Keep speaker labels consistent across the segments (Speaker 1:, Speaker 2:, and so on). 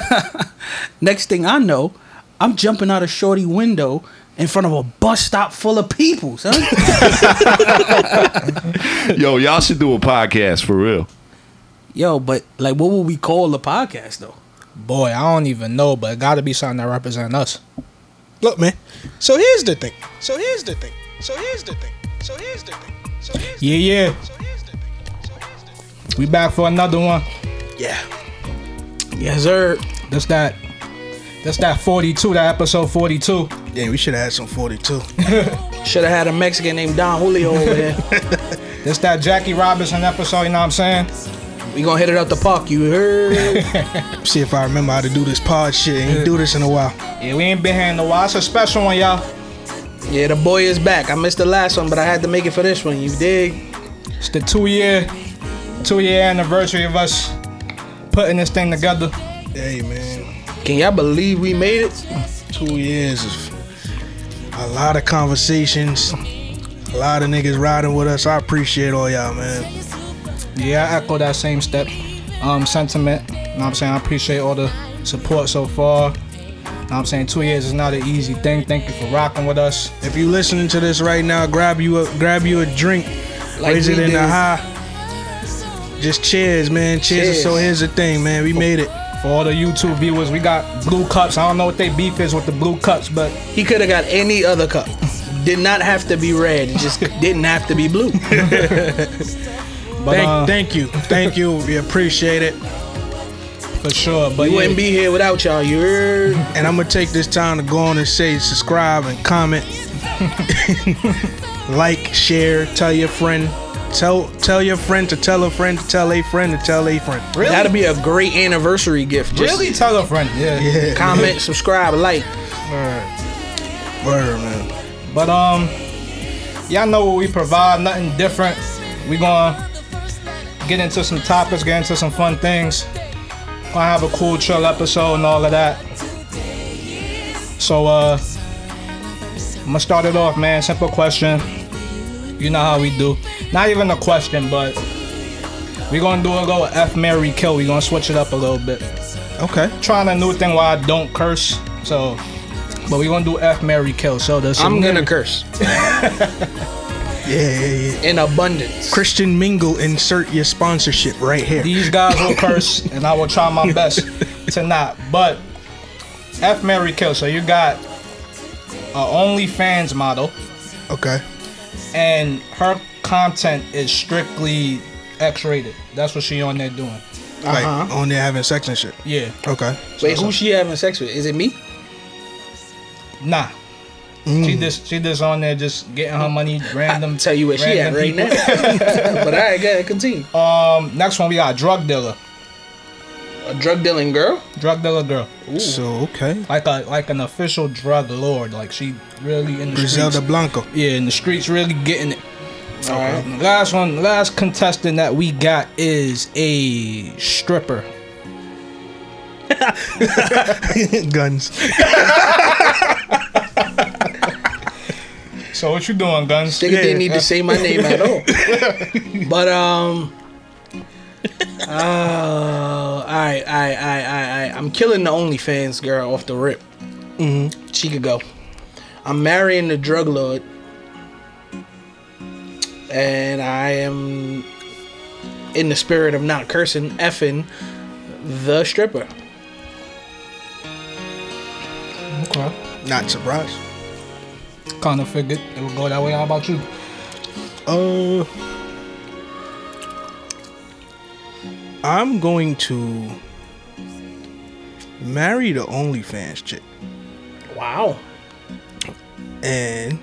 Speaker 1: Next thing I know, I'm jumping out a shorty window in front of a bus stop full of people, son.
Speaker 2: Yo, y'all should do a podcast for real.
Speaker 1: Yo, but like, what would we call the podcast though?
Speaker 3: Boy, I don't even know, but it got to be something that represents us.
Speaker 4: Look, man. So here's the thing. So here's the thing. So here's the thing. So here's the thing. So here's the thing.
Speaker 3: Yeah, yeah.
Speaker 4: So here's the thing. So here's the thing.
Speaker 3: We back for another one.
Speaker 4: Yeah.
Speaker 1: Yes, sir.
Speaker 3: That's that. That's that 42. That episode 42.
Speaker 4: Yeah, we should have had some 42.
Speaker 1: Should have had a Mexican named Don Julio over there.
Speaker 3: That's that Jackie Robinson episode. You know what I'm saying?
Speaker 1: we gonna hit it out the park. You heard?
Speaker 4: See if I remember how to do this pod shit. Ain't do this in a while.
Speaker 3: Yeah, we ain't been here in a while. It's a special one, y'all.
Speaker 1: yeah, the boy is back. I missed the last one, but I had to make it for this one. You dig?
Speaker 3: It's the two year, two year anniversary of us putting this thing together.
Speaker 4: Hey, man.
Speaker 1: Can y'all believe we made it?
Speaker 4: Two years of a lot of conversations. A lot of niggas riding with us. I appreciate all y'all, man.
Speaker 3: Yeah, I echo that same step, um, sentiment. You know what I'm saying? I appreciate all the support so far. You know what I'm saying? Two years is not an easy thing. Thank you for rocking with us.
Speaker 4: If you listening to this right now, grab you a grab you a drink,
Speaker 1: Like
Speaker 4: raise it
Speaker 1: we
Speaker 4: in the high. Just cheers, man. Cheers.
Speaker 1: Cheers.
Speaker 4: So here's the thing, man. We made it.
Speaker 3: For all the YouTube viewers, we got blue cups. I don't know what they beef is with the blue cups, but
Speaker 1: He could have got any other cup. Did not have to be red. It just didn't have to be blue.
Speaker 3: but
Speaker 4: Thank,
Speaker 3: uh,
Speaker 4: thank you, thank you. We appreciate it.
Speaker 3: for sure. But
Speaker 1: We
Speaker 3: yeah,
Speaker 1: wouldn't be here without y'all. You heard?
Speaker 4: And I'm gonna take this time to go on and say subscribe and comment, like, share, tell your friend, tell tell your friend to tell a friend to tell a friend to tell a friend.
Speaker 3: really,
Speaker 1: That'd be a great anniversary gift. Just
Speaker 3: really tell a friend. Yeah.
Speaker 4: Yeah,
Speaker 1: comment, subscribe, like.
Speaker 4: Word, Word, man.
Speaker 3: But um, y'all know what we provide. Nothing different. We gonna get into some topics, get into some fun things. Gonna have a cool chill episode and all of that. So uh, I'm gonna start it off, man. Simple question. You know how we do. Not even a question, but we gonna do a little F Mary kill. We gonna switch it up a little bit.
Speaker 4: Okay.
Speaker 3: Trying a new thing where I don't curse. So, but we gonna do F Mary kill. So the
Speaker 1: I'm gonna curse
Speaker 4: Yeah, yeah, yeah.
Speaker 1: in abundance.
Speaker 4: Christian Mingle, insert your sponsorship right here.
Speaker 3: These guys will curse, and I will try my best to not. But F Mary Kill. So you got a OnlyFans model,
Speaker 4: Okay.
Speaker 3: And her content is strictly X-rated. That's what she on there doing.
Speaker 4: Like
Speaker 1: Uh-huh.
Speaker 4: on there having sex and shit.
Speaker 3: Yeah,
Speaker 4: Okay.
Speaker 1: Wait, who's she having sex with? Is it me?
Speaker 3: nah. She just she just on there just getting her money random.
Speaker 1: I'll tell you where she at right
Speaker 3: people.
Speaker 1: now. but I gotta continue.
Speaker 3: Um, next one we got drug dealer,
Speaker 1: A drug dealing girl?
Speaker 3: drug dealer girl,
Speaker 4: So okay.
Speaker 3: like a like an official drug lord. Like she really in the
Speaker 4: Griselda
Speaker 3: streets.
Speaker 4: Blanco.
Speaker 3: Yeah, in the streets, really getting it.
Speaker 1: All right.
Speaker 3: The Last one, last contestant that we got is a stripper.
Speaker 4: Guns.
Speaker 3: So what you doing, Guns?
Speaker 1: Nigga didn't need to say my name at all. but um uh, alright, alright, alright, alright, alright. I'm killing the OnlyFans girl off the rip. Mm-hmm. She could go. I'm marrying the drug lord. And I am in the spirit of not cursing, effing the stripper.
Speaker 3: Okay.
Speaker 4: Not surprised.
Speaker 3: Kind of figured it would go that way. How about you?
Speaker 4: Uh, I'm going to marry the OnlyFans chick,
Speaker 1: Wow.
Speaker 4: and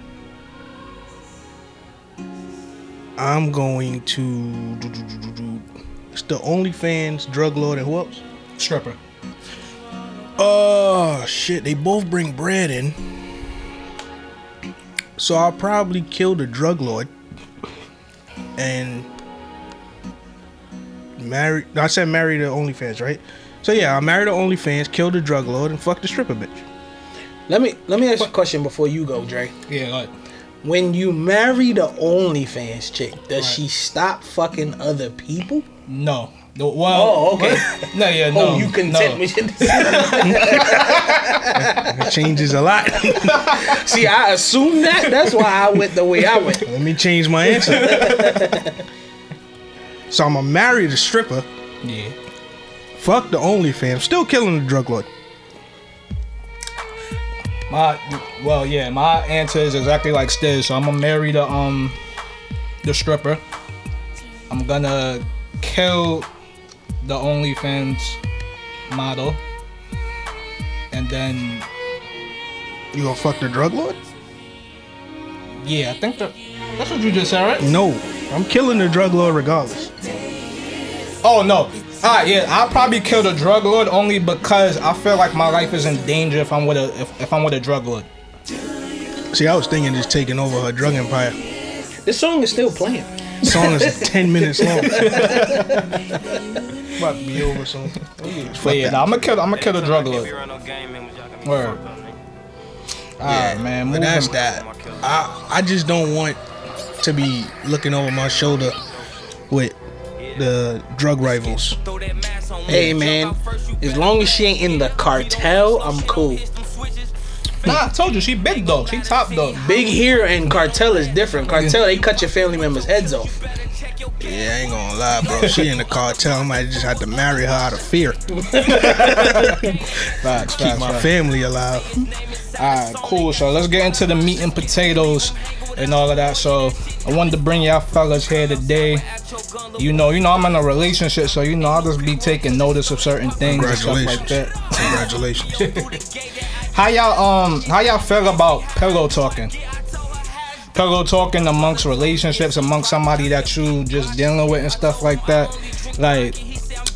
Speaker 4: I'm going to. do- do- do- It's the OnlyFans drug lord and who else?
Speaker 3: Stripper.
Speaker 4: Oh shit! They both bring bread in, so I'll probably kill the drug lord and marry. I said marry the OnlyFans, right? So yeah, I'll marry the OnlyFans, kill the drug lord, and fuck the stripper bitch.
Speaker 1: Let me let me ask you a question before you go, Dre.
Speaker 3: Yeah, like
Speaker 1: When you marry the OnlyFans chick, does
Speaker 3: Right.
Speaker 1: she stop fucking other people?
Speaker 3: no. No, Well,
Speaker 1: Oh, okay.
Speaker 3: no, yeah, oh, no.
Speaker 1: oh, you content
Speaker 3: no.
Speaker 1: with
Speaker 4: It changes a lot.
Speaker 1: See, I assumed that. That's why I went the way I went.
Speaker 4: Let me change my answer. so I'm gonna marry the stripper.
Speaker 3: Yeah.
Speaker 4: Fuck the OnlyFans. Still killing the drug lord.
Speaker 3: My well, yeah, my answer is exactly like Stiz. So I'm gonna marry the um the stripper. I'm gonna kill the OnlyFans model, and then
Speaker 4: You gonna fuck the drug lord?
Speaker 3: yeah, I think that that's what you just said, right?
Speaker 4: No. I'm killing the drug lord regardless.
Speaker 3: Oh no. Ah yeah, I'll probably kill the drug lord only because I feel like my life is in danger if I'm with a if, if I'm with a drug lord.
Speaker 4: See, I was thinking just taking over her drug empire.
Speaker 1: This song is still playing.
Speaker 4: song is 10 minutes long. About to be over soon.
Speaker 3: But yeah, nah, I'm gonna kill I'm gonna kill the drug lord. Word. Alright, man.
Speaker 4: But that's
Speaker 3: moving-
Speaker 4: that. I I just don't want to be looking over my shoulder with the drug rivals.
Speaker 1: Hey man, as long as she ain't in the cartel, I'm cool.
Speaker 3: Nah, I told you she big dog. She top dog.
Speaker 1: Big here and cartel is different. Cartel they cut your family members' heads off.
Speaker 4: Yeah, I ain't gonna lie, bro. She in the cartel. I might just have to marry her out of fear.
Speaker 3: Facts,
Speaker 4: Keep my
Speaker 3: facts.
Speaker 4: family alive.
Speaker 3: Alright, cool. So let's get into the meat and potatoes and all of that. So I wanted to bring y'all fellas here today. You know, you know, I'm in a relationship, so you know, I'll just be taking notice of certain things and stuff like that.
Speaker 4: Congratulations.
Speaker 3: How y'all um how y'all feel about pillow talking? Pillow talking amongst relationships, amongst somebody that you just dealing with and stuff like that. Like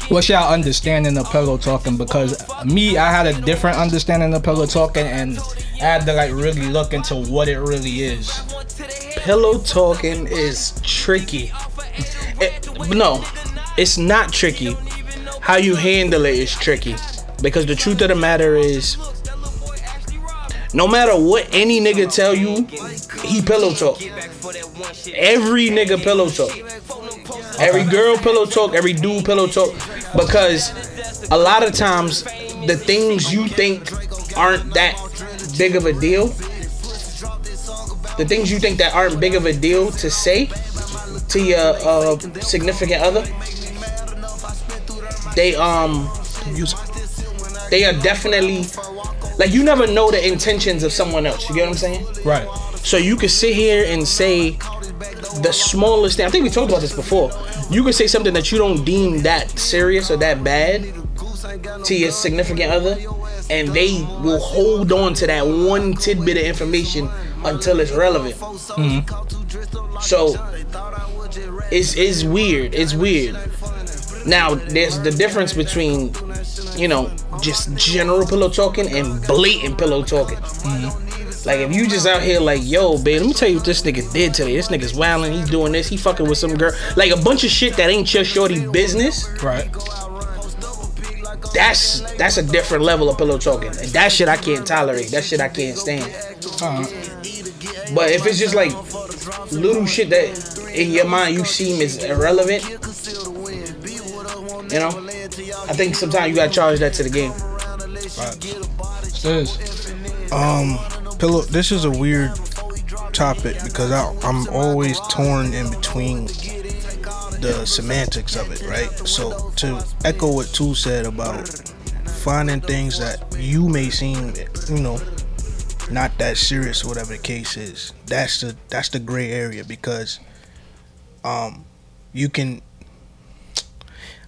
Speaker 3: what's y'all understanding of pillow talking? Because me, I had a different understanding of pillow talking and I had to like really look into what it really is.
Speaker 1: Pillow talking is tricky. It- no, it's not tricky. How you handle it is tricky. Because the truth of the matter is, no matter what any nigga tell you, he pillow talk. Every nigga pillow talk. Every girl pillow talk, every dude pillow talk. Because a lot of times, the things you think aren't that big of a deal, the things you think that aren't big of a deal to say to your uh, significant other, they um they are definitely like you never know the intentions of someone else. You get what I'm saying?
Speaker 3: Right.
Speaker 1: So you could sit here and say the smallest thing. I think we talked about this before. You could say something that you don't deem that serious or that bad to your significant other, and they will hold on to that one tidbit of information until it's relevant. Mm-hmm. So it's it's weird. It's weird. Now there's the difference between you know just general pillow talking and blatant pillow talking. Mm-hmm. Like if you just out here like, yo, babe, let me tell you what this nigga did today. This nigga's wilding, he's doing this, he fucking with some girl. Like a bunch of shit that ain't your shorty business.
Speaker 3: Right.
Speaker 1: That's that's a different level of pillow talking. And that shit I can't tolerate. That shit I can't stand.
Speaker 3: Uh,
Speaker 1: But if it's just like little shit that in your mind you seem is irrelevant, you know, I think sometimes you gotta charge that to the game.
Speaker 3: Stiz.
Speaker 4: Um, pillow. This is a weird topic because I, I'm always torn in between the semantics of it, right? So to echo what Two said about finding things that you may seem, you know, not that serious, whatever the case is. That's the that's the gray area because, um, you can.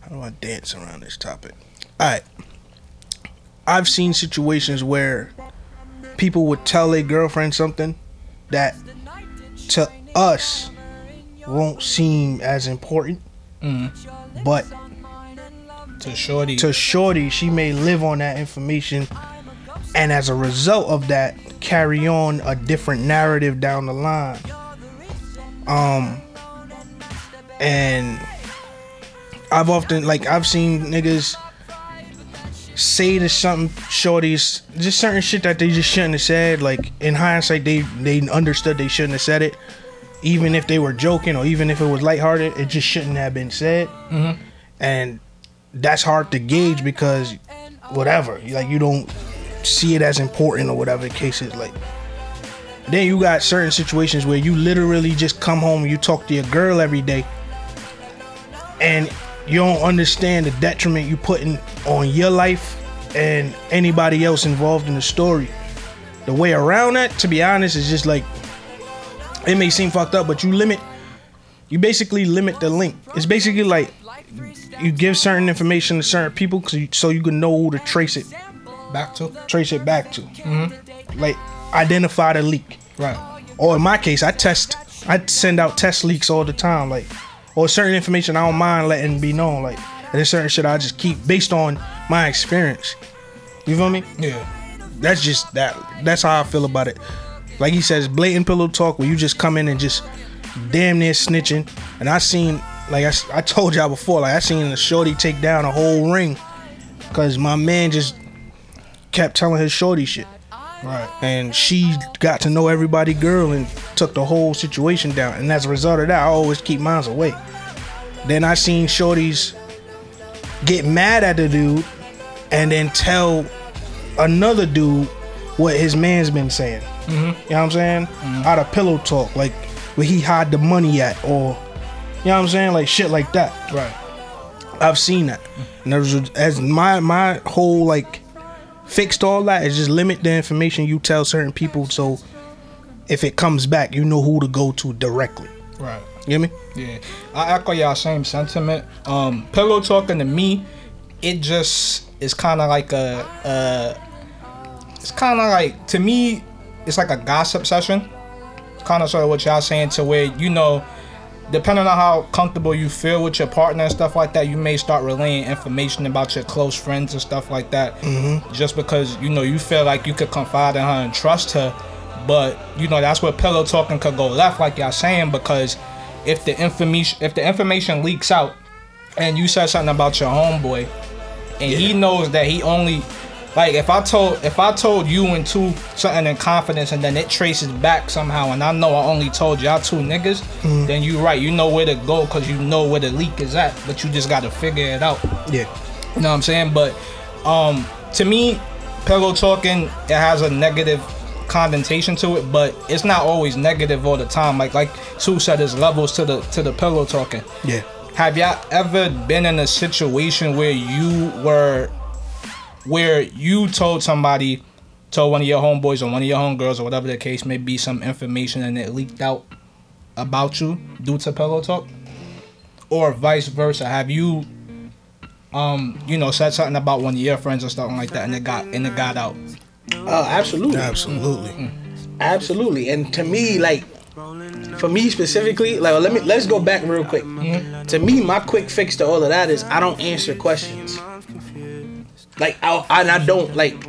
Speaker 4: How do I dance around this topic? All right. I've seen situations where people would tell a girlfriend something that to us won't seem as important, but
Speaker 3: To Shorty.
Speaker 4: to Shorty, she may live on that information, and as a result of that, carry on a different narrative down the line. Um, and I've often like I've seen niggas say to something shorties just certain shit that they just shouldn't have said. Like in hindsight, they they understood they shouldn't have said it, even if they were joking or even if it was lighthearted, it just shouldn't have been said. Mm-hmm. And that's hard to gauge because whatever, like you don't see it as important or whatever the case is. Like then you got certain situations where you literally just come home and you talk to your girl every day and you don't understand the detriment you're putting on your life and anybody else involved in the story. The way around that, to be honest, is just like it may seem fucked up, but you limit you basically limit the link. It's basically like you give certain information to certain people you, so you can know who to trace it
Speaker 3: Back to
Speaker 4: trace it back to. Mm-hmm. Like identify the leak.
Speaker 3: right.
Speaker 4: Or in my case, I test. I send out test leaks all the time. Like, or certain information I don't mind letting be known. Like, and there's certain shit I just keep based on my experience. You feel me?
Speaker 3: Yeah.
Speaker 4: That's just that. That's how I feel about it. Like he says, blatant pillow talk where you just come in and just damn near snitching. And I seen, like I told y'all before, like I seen a shorty take down a whole ring because my man just kept telling his shorty shit
Speaker 3: Right.
Speaker 4: and she got to know everybody girl and took the whole situation down and as a result of that i always keep mines away then i seen shorties get mad at the dude and then tell another dude what his man's been saying you know what i'm saying out of pillow talk like where he hide the money at or you know what i'm saying like shit like that
Speaker 3: Right.
Speaker 4: I've seen that. And as, as my my whole like fixed all that is just limit the information you tell certain people so if it comes back, you know who to go to directly.
Speaker 3: Right.
Speaker 4: You get me?
Speaker 3: Yeah, I echo y'all same sentiment. Um, pillow talking to me, it just is kind of like a, uh, it's kind of like to me, it's like a gossip session. Kind of sort of what y'all saying to where you know, depending on how comfortable you feel with your partner and stuff like that, you may start relaying information about your close friends and stuff like that. Mm-hmm. Just because you know you feel like you could confide in her and trust her, but you know that's where pillow talking could go left, like y'all saying, because if the information if the information leaks out and you said something about your homeboy and he knows that he only like if I told if I told you and two something in confidence and then it traces back somehow and I know I only told y'all two niggas, then you right, you know where to go because you know where the leak is at, but you just gotta figure it out.
Speaker 4: Yeah.
Speaker 3: You know what I'm saying? But um to me, pillow talking it has a negative connotation to it, but it's not always negative all the time. Like like Sue said, there's levels to the to the pillow talking.
Speaker 4: Yeah.
Speaker 3: Have y'all ever been in a situation where you were where you told somebody told one of your homeboys or one of your homegirls or whatever the case may be some information and it leaked out about you due to pillow talk? Or vice versa. Have you um, you know, said something about one of your friends or something like that and it got and it got out?
Speaker 1: Oh, absolutely.
Speaker 4: Absolutely. Mm.
Speaker 1: Absolutely. And to me, like for me specifically, like let me let's go back real quick. Mm-hmm. To me, my quick fix to all of that is I don't answer questions. Like I and I don't like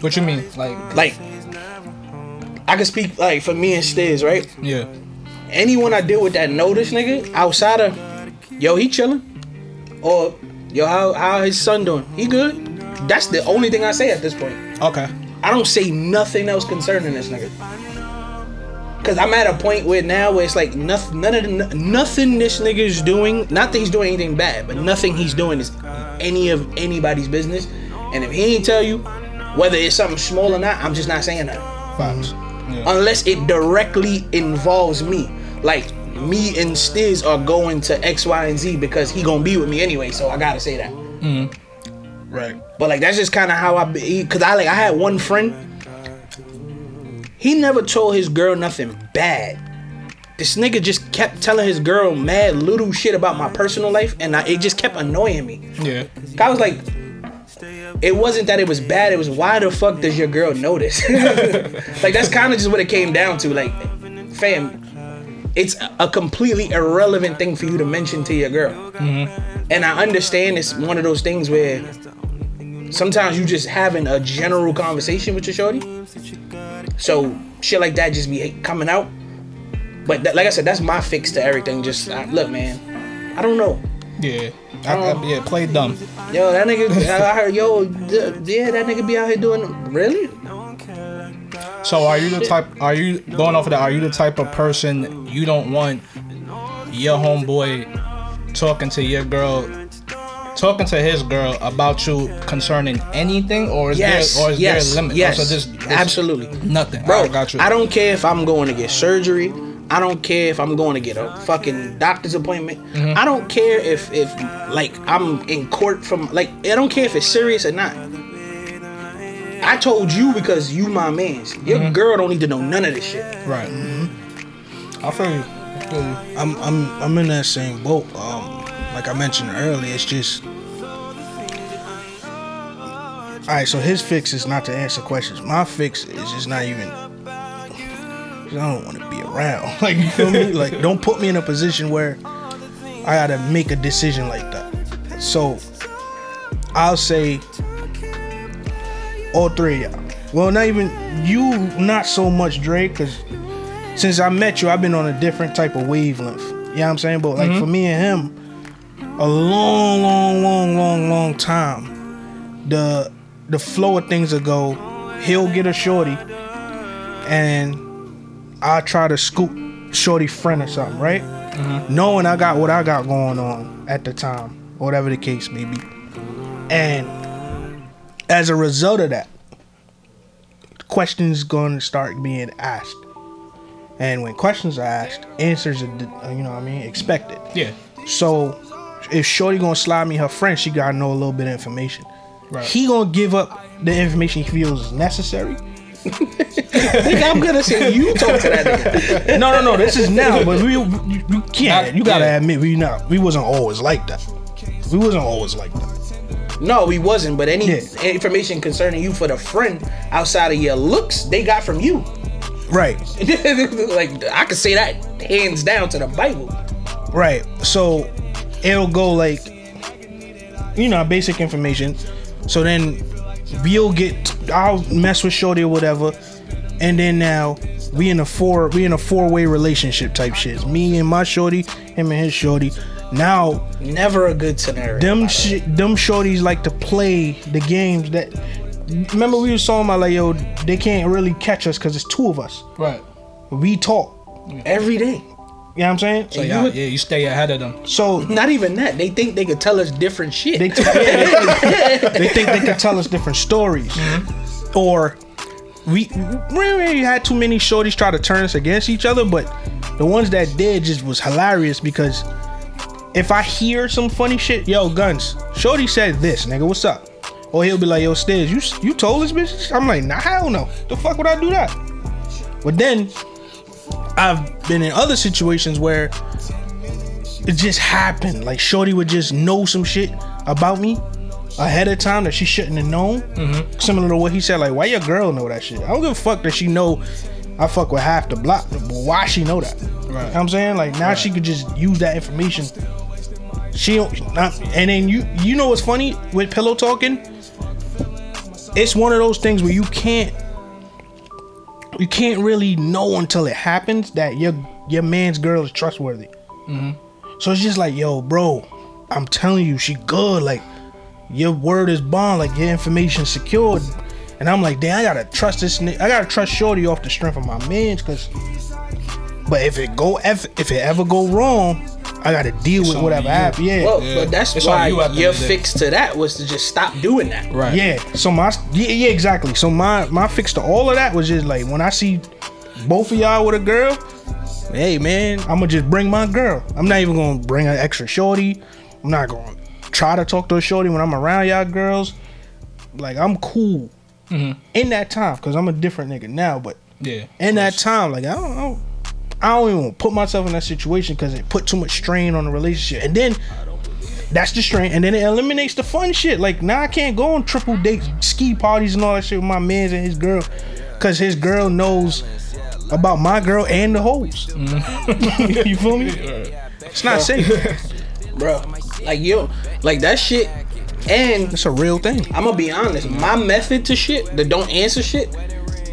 Speaker 3: What you mean? Like
Speaker 1: like I can speak like for me and Stiz, right?
Speaker 3: yeah.
Speaker 1: Anyone I deal with that know this nigga outside of yo, he chilling. Or yo, how how his son doing? He good? That's the only thing I say at this point.
Speaker 3: Okay.
Speaker 1: I don't say nothing else concerning this nigga. Cause I'm at a point where now where it's like nothing, none of the, nothing this nigga is doing. Not that he's doing anything bad, but nothing he's doing is any of anybody's business. And if he ain't tell you, whether it's something small or not, I'm just not saying that.
Speaker 3: Facts.
Speaker 1: Unless it directly involves me, like me and Stiz are going to X, Y, and Z because he gonna be with me anyway. So I gotta say that. Mm-hmm.
Speaker 4: Right.
Speaker 1: But like that's just kind of how I be. Cause I like I had one friend. He never told his girl nothing bad. This nigga just kept telling his girl mad little shit about my personal life, and I, it just kept annoying me.
Speaker 3: Yeah.
Speaker 1: I was like, it wasn't that it was bad. It was why the fuck does your girl know this? like that's kind of just what it came down to. Like, fam, it's a completely irrelevant thing for you to mention to your girl. Mm-hmm. And I understand it's one of those things where sometimes you just having a general conversation with your shorty. So shit like that just be coming out. But that, like I said, that's my fix to everything. Just uh, look, man. I don't know.
Speaker 3: Yeah. I, I, yeah, play dumb.
Speaker 1: Yo, that nigga. I heard. Yo, yeah, that nigga be out here doing. Really?
Speaker 3: So are you the type? Are you going off of that? Are you the type of person you don't want your homeboy talking to your girl talking to his girl about you concerning anything, or is
Speaker 1: Yes,
Speaker 3: there or is
Speaker 1: yes,
Speaker 3: there a limit?
Speaker 1: yes,
Speaker 3: Oh, so this, this-
Speaker 1: absolutely.
Speaker 3: nothing,
Speaker 1: Bro,
Speaker 3: I got you.
Speaker 1: I don't care if I'm going to get surgery. I don't care if I'm going to get a fucking doctor's appointment.
Speaker 3: Mm-hmm.
Speaker 1: I don't care if if like I'm in court from like I don't care if it's serious or not. I told you because you my man's. Your
Speaker 3: Mm-hmm.
Speaker 1: girl don't need to know none of this shit.
Speaker 3: Right. I feel you. I feel you.
Speaker 4: I'm I'm I'm in that same boat. Um, like I mentioned earlier, it's just. All right, so his fix is not to answer questions. My fix is just not even. I don't want to be around. Like you feel me? Like don't put me in a position where I gotta make a decision like that. So I'll say all three of y'all. Well, not even you, not so much Drake, because since I met you, I've been on a different type of wavelength. You know what I'm saying? But like mm-hmm. for me and him, a long, long, long, long, long time. The the flow of things will go. He'll get a shorty, and I try to scoop shorty friend or something, right? Mm-hmm. Knowing I got what I got going on at the time, whatever the case may be, and as a result of that, questions going to start being asked. And when questions are asked, answers are, you know what I mean, expected.
Speaker 3: Yeah.
Speaker 4: So if Shorty gonna slide me her friend, she gotta know a little bit of information.
Speaker 3: Right.
Speaker 4: He gonna give up the information he feels is necessary.
Speaker 1: Nigga, I'm gonna say you talk to that nigga.
Speaker 4: No, no, no. This is now, but we we can't. You gotta
Speaker 3: Yeah.
Speaker 4: admit we not. We wasn't always like that. We wasn't always like that.
Speaker 1: No, we wasn't. But any
Speaker 4: Yeah.
Speaker 1: information concerning you for the friend outside of your looks, they got from you.
Speaker 4: Right.
Speaker 1: like I could say that hands down to the Bible.
Speaker 4: Right. So it'll go like, you know, basic information. So then we'll get, I'll mess with Shorty or whatever, and then now we in a four, we in a four way relationship type shit. Me and my Shorty, him and his Shorty. Now
Speaker 1: Never a good scenario.
Speaker 4: them sh- them Shorties like to play the games that. Remember we was talking about like yo, they can't really catch us because it's two of us.
Speaker 3: Right.
Speaker 4: We talk.
Speaker 1: every day.
Speaker 4: You know what I'm saying?
Speaker 3: So
Speaker 1: you
Speaker 3: yeah, yeah, you stay ahead of them.
Speaker 4: So
Speaker 1: Not even that. They think they could tell us different shit.
Speaker 4: They, t- they, they think they can tell us different stories, mm-hmm. or we we really had too many shorties try to turn us against each other. But the ones that did just was hilarious because if I hear some funny shit, yo, guns, shorty said this, nigga, what's up? Or he'll be like, yo, Stiz, you you told this bitch? I'm like, nah, hell no. The fuck would I do that? But then I've been in other situations where it just happened. Like Shorty would just know some shit about me ahead of time that she shouldn't have known. Mm-hmm. Similar to what he said, like, why your girl know that shit? I don't give a fuck that she know I fuck with half the block, but why she know that? Right. You know what I'm saying? Like now she could just use that information. She don't not, and then you you know what's funny with pillow talking? It's one of those things where you can't you can't really know until it happens that your your man's girl is trustworthy. Mm-hmm. So it's just like, yo, bro, I'm telling you, she good. Like, your word is bond. Like, your information secured. And I'm like, damn, I gotta trust this. Ni- I gotta trust Shorty off the strength of my man's, cause. But if it go, if, if it ever go wrong, I gotta deal with
Speaker 3: on
Speaker 4: whatever
Speaker 3: you.
Speaker 4: happened. Yeah,
Speaker 1: well,
Speaker 3: Yeah.
Speaker 1: but that's
Speaker 3: It's
Speaker 1: why
Speaker 3: you
Speaker 1: your
Speaker 3: end of the day.
Speaker 1: fix to that was to just stop doing that.
Speaker 3: Right.
Speaker 4: yeah. So my, yeah, yeah, exactly. So my my fix to all of that was just like when I see both of y'all with a girl, hey man, I'm gonna just bring my girl. I'm not even gonna bring an extra shorty. I'm not gonna try to talk to a shorty when I'm around y'all girls. Like I'm cool mm-hmm. in that time because I'm a different nigga now. But
Speaker 3: Yeah.
Speaker 4: in that time, like I don't, I don't, I don't even put myself in that situation because it put too much strain on the relationship. And then that's the strain, and then it eliminates the fun shit. Like now I can't go on triple dates, ski parties, and all that shit with my man's and his girl, because his girl knows about my girl and the hoes. Mm. you feel me? It's not safe.
Speaker 1: bro. Like yo, like that shit. And
Speaker 4: It's a real thing.
Speaker 1: I'm gonna be honest, my method to shit, the don't answer shit,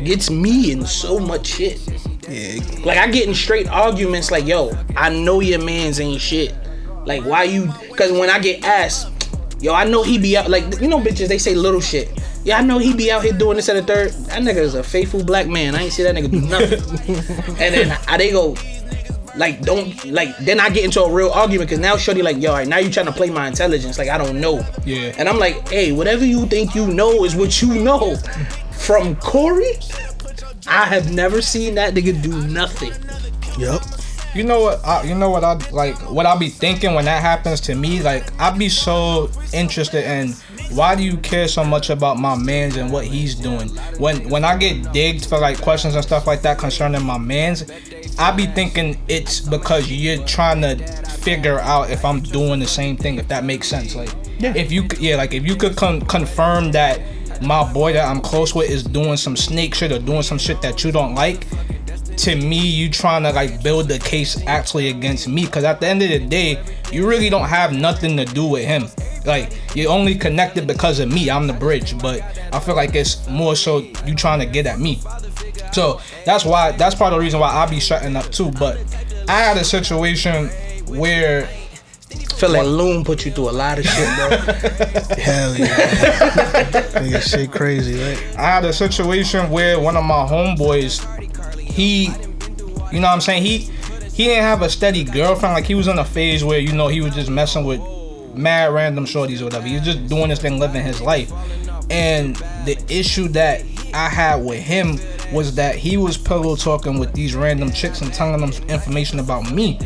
Speaker 1: gets me in so much shit.
Speaker 4: Yeah,
Speaker 1: Like I get in straight arguments like, yo, I know your man's ain't shit. Like why you cause when I get asked, yo, I know he be out like you know bitches, they say little shit. Yeah, I know he be out here doing this at a third. That nigga is a faithful black man. I ain't see that nigga do nothing. and then I, they go, like don't like then I get into a real argument because now Shorty like yo, all right, now you trying to play my intelligence like I don't know.
Speaker 3: Yeah.
Speaker 1: And I'm like, hey, whatever you think you know is what you know. From Corey, I have never seen that nigga do nothing.
Speaker 4: Yep.
Speaker 3: You know what? I, you know what I like. What I be thinking when that happens to me, like I be so interested in why do you care so much about my man's and what he's doing? When when I get digged for like questions and stuff like that concerning my man's, I be thinking it's because you're trying to figure out if I'm doing the same thing. If that makes sense, like
Speaker 4: Yeah.
Speaker 3: if you c- yeah, like if you could con- confirm that my boy that I'm close with is doing some snake shit or doing some shit that you don't like, to me you trying to like build the case actually against me. Because at the end of the day you really don't have nothing to do with him. Like you're only connected because of me. I'm the bridge. But i feel like it's more so you trying to get at me. So that's why that's part of the reason why i be shutting up too. But i had a situation where
Speaker 1: Feel like Loon put you through a lot of shit, bro.
Speaker 4: Hell yeah. Nigga shit crazy, right?
Speaker 3: I had a situation where one of my homeboys, he, you know what I'm saying, he he didn't have a steady girlfriend. Like he was in a phase where you know he was just messing with mad random shorties or whatever. He was just doing this thing, living his life. And the issue that I had with him was that he was pillow talking with these random chicks and telling them information about me.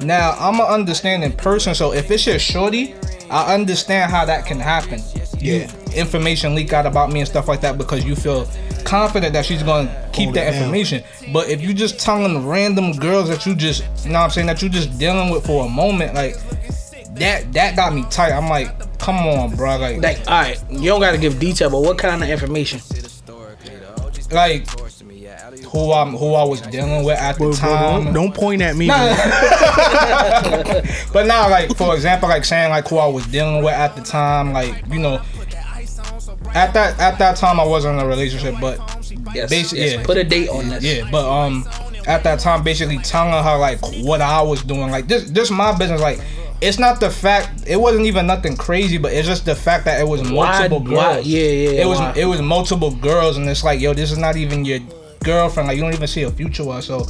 Speaker 3: Now I'm an understanding person, so if it's your shorty, I understand how that can happen. You information leak out about me and stuff like that because you feel confident that she's gonna keep
Speaker 4: Hold
Speaker 3: that
Speaker 4: it down.
Speaker 3: information. But if you just telling random girls that you just, you know what I'm saying, that you just dealing with for a moment, like that that got me tight. I'm like, come on, bro, like
Speaker 1: like, all right, you don't gotta give detail, but what kind of information?
Speaker 3: like who I'm who I was dealing with at the
Speaker 4: Bro, bro,
Speaker 3: time.
Speaker 4: don't, don't point at me.
Speaker 3: Nah. But now, like for example, like saying like who I was dealing with at the time, like you know, at that at that time I wasn't in a relationship, but
Speaker 1: Yes,
Speaker 3: Basi-
Speaker 1: yes,
Speaker 3: yeah.
Speaker 1: put a date on this.
Speaker 3: yeah, but um, at that time, basically telling her like what I was doing, like this this my business, like. It's not the fact. It wasn't even nothing crazy, but it's just the fact that it was multiple
Speaker 1: why-
Speaker 3: girls.
Speaker 1: yeah, yeah,
Speaker 3: It was
Speaker 1: why?
Speaker 3: it was multiple girls, and it's like, yo, this is not even your girlfriend. Like, you don't even see a future with her. So,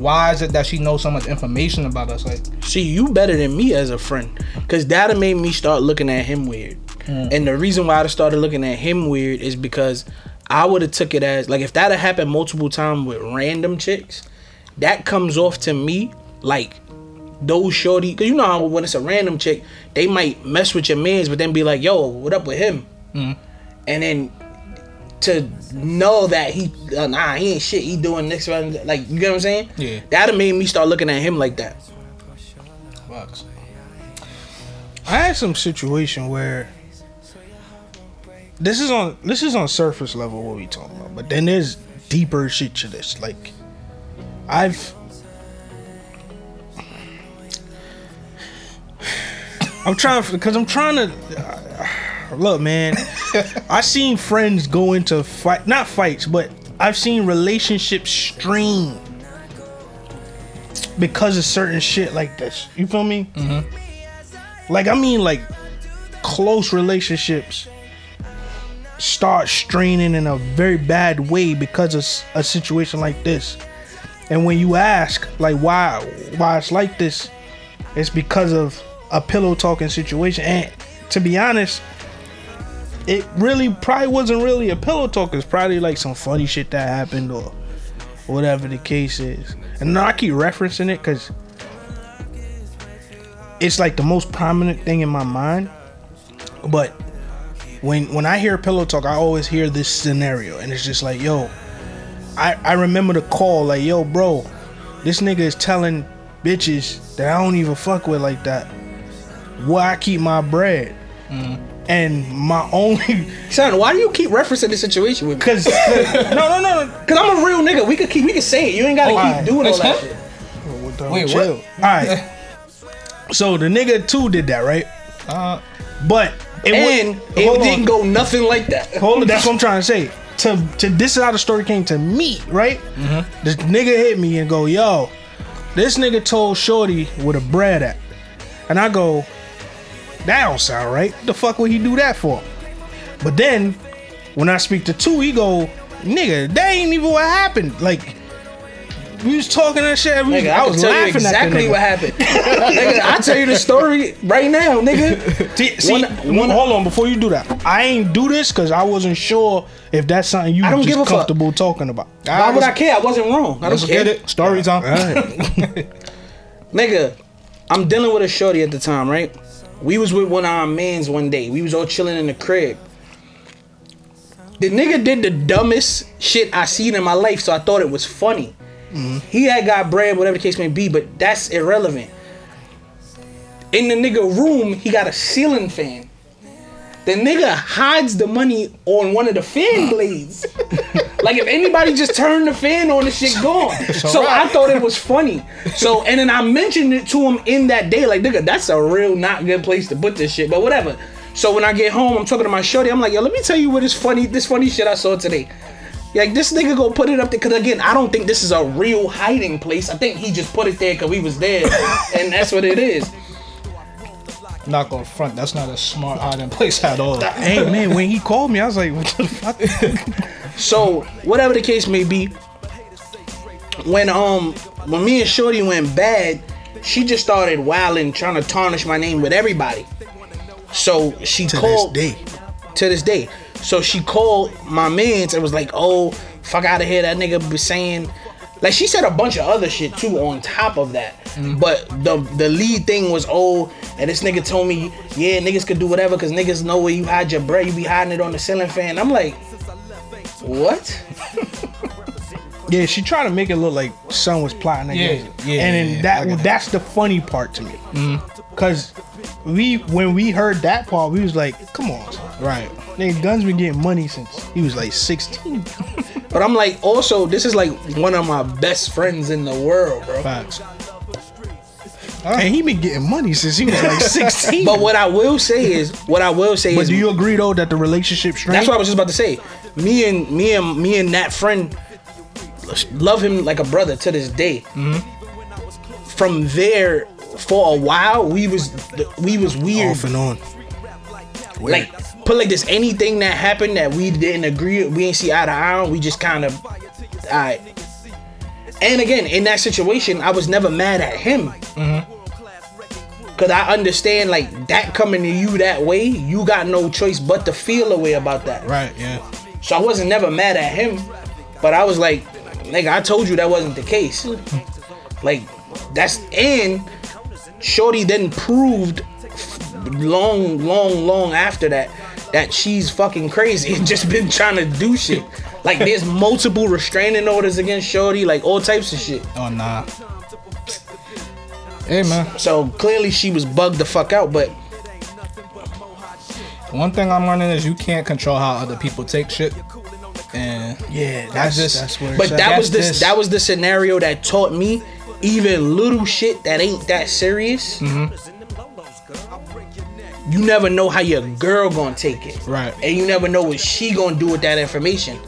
Speaker 3: why is it that she knows so much information about us? Like,
Speaker 1: See, you better than me as a friend, cause that made me start looking at him weird. Mm. And the reason why I started looking at him weird is because I would have took it as like if that had happened multiple times with random chicks, that comes off to me like those shorty. Cause you know how when it's a random chick, they might mess with your mans, but then be like, "Yo, what up with him?" Mm. And then to know that he uh, nah he ain't shit he doing this one like you get what I'm saying
Speaker 3: Yeah.
Speaker 1: that'd made me start looking at him like that
Speaker 4: I had some situation where this is on this is on surface level what we talking about, but then there's deeper shit to this. Like I've I'm trying because I'm trying to look, man. I seen friends go into fight, not fights, but I've seen relationships strain because of certain shit like this. You feel me? Mm-hmm. Like I mean, like close relationships start straining in a very bad way because of a situation like this. And when you ask, like, why, why it's like this, it's because of a pillow talking situation. And to be honest, it really probably wasn't really a pillow talk. It's probably like some funny shit that happened or whatever the case is. And I keep referencing it because it's like the most prominent thing in my mind. But when when I hear pillow talk, I always hear this scenario, and it's just like, yo, I I remember the call, like, yo, bro, this nigga is telling bitches that I don't even fuck with like that. Why I keep my bread, mm-hmm. And my only
Speaker 1: Son, why do you keep referencing this situation with me?
Speaker 4: because no no no no.
Speaker 1: Cause I'm a real nigga. We could keep, we could say it. You ain't gotta
Speaker 3: Oh,
Speaker 1: keep
Speaker 4: alright.
Speaker 1: doing all that
Speaker 3: him?
Speaker 1: shit.
Speaker 3: Wait,
Speaker 4: chill.
Speaker 3: what?
Speaker 4: All right. So the nigga too did that, right?
Speaker 3: Uh,
Speaker 4: But it
Speaker 1: And
Speaker 4: wa-
Speaker 1: it didn't go nothing like that.
Speaker 4: Hold on, that's what I'm trying to say. To to this is how the story came to me, right?
Speaker 1: Mm-hmm.
Speaker 4: This nigga hit me and go, yo, this nigga told Shorty where the bread at. And I go, that don't sound right. The fuck would he do that for? But then when I speak to two, he go, nigga, that ain't even what happened. Like, we was talking that shit. We was,
Speaker 1: Nigga,
Speaker 4: I,
Speaker 1: I,
Speaker 4: was
Speaker 1: can tell you
Speaker 4: laughing
Speaker 1: exactly
Speaker 4: at
Speaker 1: what happened. nigga, I tell you the story right now, nigga.
Speaker 4: nigga. See,
Speaker 1: One-
Speaker 4: one,
Speaker 1: one-
Speaker 4: hold on before you do that. I ain't do this because I wasn't sure if that's something you
Speaker 1: I don't
Speaker 4: just
Speaker 1: give a fuck.
Speaker 4: comfortable talking about.
Speaker 1: Why would I care? I wasn't wrong. I don't care.
Speaker 3: get it. Story time.
Speaker 1: Nigga, I'm dealing with a shorty at the time, right? We was with one of our mans one day. We was all chilling in the crib. The nigga did the dumbest shit I seen in my life, so I thought it was funny. Mm-hmm. He had got bread, whatever the case may be, but that's irrelevant. In the nigga room, he got a ceiling fan. The nigga hides the money on one of the fan blades. like if anybody just turned the fan on, the shit gone. So I thought it was funny. So and then I mentioned it to him in that day, like nigga, that's a real not good place to put this shit. But whatever. So when I get home, I'm talking to my shorty. I'm like, yo, let me tell you what is funny. This funny shit I saw today. Like this nigga go put it up there because again, I don't think this is a real hiding place. I think he just put it there because we was there, and that's what it is.
Speaker 3: Not gonna front. That's not a smart hiding place at all.
Speaker 4: hey man, when he called me, I was like, what the fuck?
Speaker 1: So whatever the case may be, when um when me and Shorty went bad, she just started wilding, trying to tarnish my name with everybody. So she
Speaker 4: to
Speaker 1: called
Speaker 4: this day.
Speaker 1: to this day. So she called my mans and was like, "Oh, fuck out of here!" That nigga be saying, like she said a bunch of other shit too on top of that. Mm-hmm. But the the lead thing was, "Oh," and this nigga told me, "Yeah, niggas could do whatever because niggas know where you hide your bread. You be hiding it on the ceiling fan." I'm like, "What?"
Speaker 4: Yeah, she tried to make it look like son was plotting against.
Speaker 3: yeah,
Speaker 4: and then
Speaker 3: yeah,
Speaker 4: that
Speaker 3: get
Speaker 4: that's the funny part to me. Mm-hmm. Cause we when we heard that part, we was like, come on.
Speaker 3: Right.
Speaker 4: Nigga, Guns been getting money since he was like 16.
Speaker 1: But I'm like, also, this is like one of my best friends in the world, bro.
Speaker 3: Facts.
Speaker 4: And he been getting money since he was like 16.
Speaker 1: But what I will say is, what I will say is
Speaker 4: But
Speaker 1: is,
Speaker 4: do you agree though that the relationship strained?
Speaker 1: That's what I was just about to say. Me and me and me and that friend love him like a brother to this day. Mm-hmm. From there, for a while, we was we was weird.
Speaker 4: off and on.
Speaker 1: Like put like this, anything that happened that we didn't agree, we ain't see eye to eye on, we just kind of, alright. And again, in that situation, I was never mad at him. Mhm. Cause I understand like that coming to you that way, you got no choice but to feel a way about that.
Speaker 3: Right. Yeah.
Speaker 1: So I wasn't never mad at him, but I was like, nigga, I told you that wasn't the case. Like, that's and Shorty then proved long, long, long after that that she's fucking crazy and just been trying to do shit. Like, there's multiple restraining orders against Shorty, like all types of shit.
Speaker 3: Oh nah. Hey man.
Speaker 1: So clearly she was bugged the fuck out, but
Speaker 3: One thing I'm learning is you can't control how other people take shit. And
Speaker 4: Yeah,
Speaker 3: I
Speaker 4: that's
Speaker 3: just-
Speaker 4: that's where.
Speaker 1: but that was this. that was the scenario that taught me even little shit that ain't that serious. You never know how your girl gonna take it,
Speaker 3: Right.
Speaker 1: And you never know what she gonna do with that information.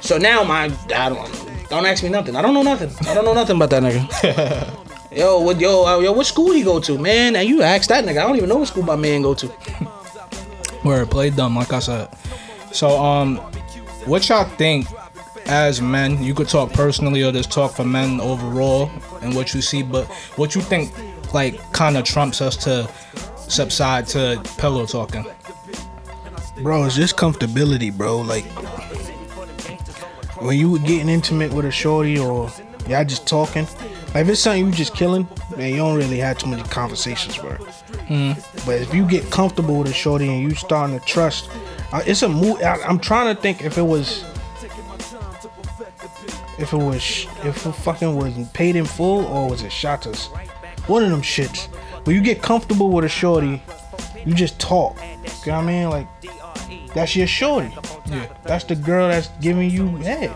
Speaker 1: So now my I don't don't ask me nothing. I don't know nothing. I don't know nothing about that nigga. yo, what yo uh, yo what school he go to, man? And you ask that nigga. I don't even know what school my man go to.
Speaker 3: where it played dumb, like I said. So um, what y'all think as men? You could talk personally or just talk for men overall and what you see, but what you think like kind of trumps us to subside to pillow talking.
Speaker 4: bro, it's just comfortability, bro. Like when you were getting intimate with a shorty or y'all just talking. Like if it's something you just killing, man, you don't really have too many conversations, bro. But if you get comfortable with a shorty and you starting to trust, uh, it's a move. I, I'm trying to think if it was, if it was, if it fucking was paid in full or was it Shottas? One of them shits. When you get comfortable with a shorty, you just talk. You know what I mean? Like that's your shorty.
Speaker 3: Yeah.
Speaker 4: That's the girl that's giving you head.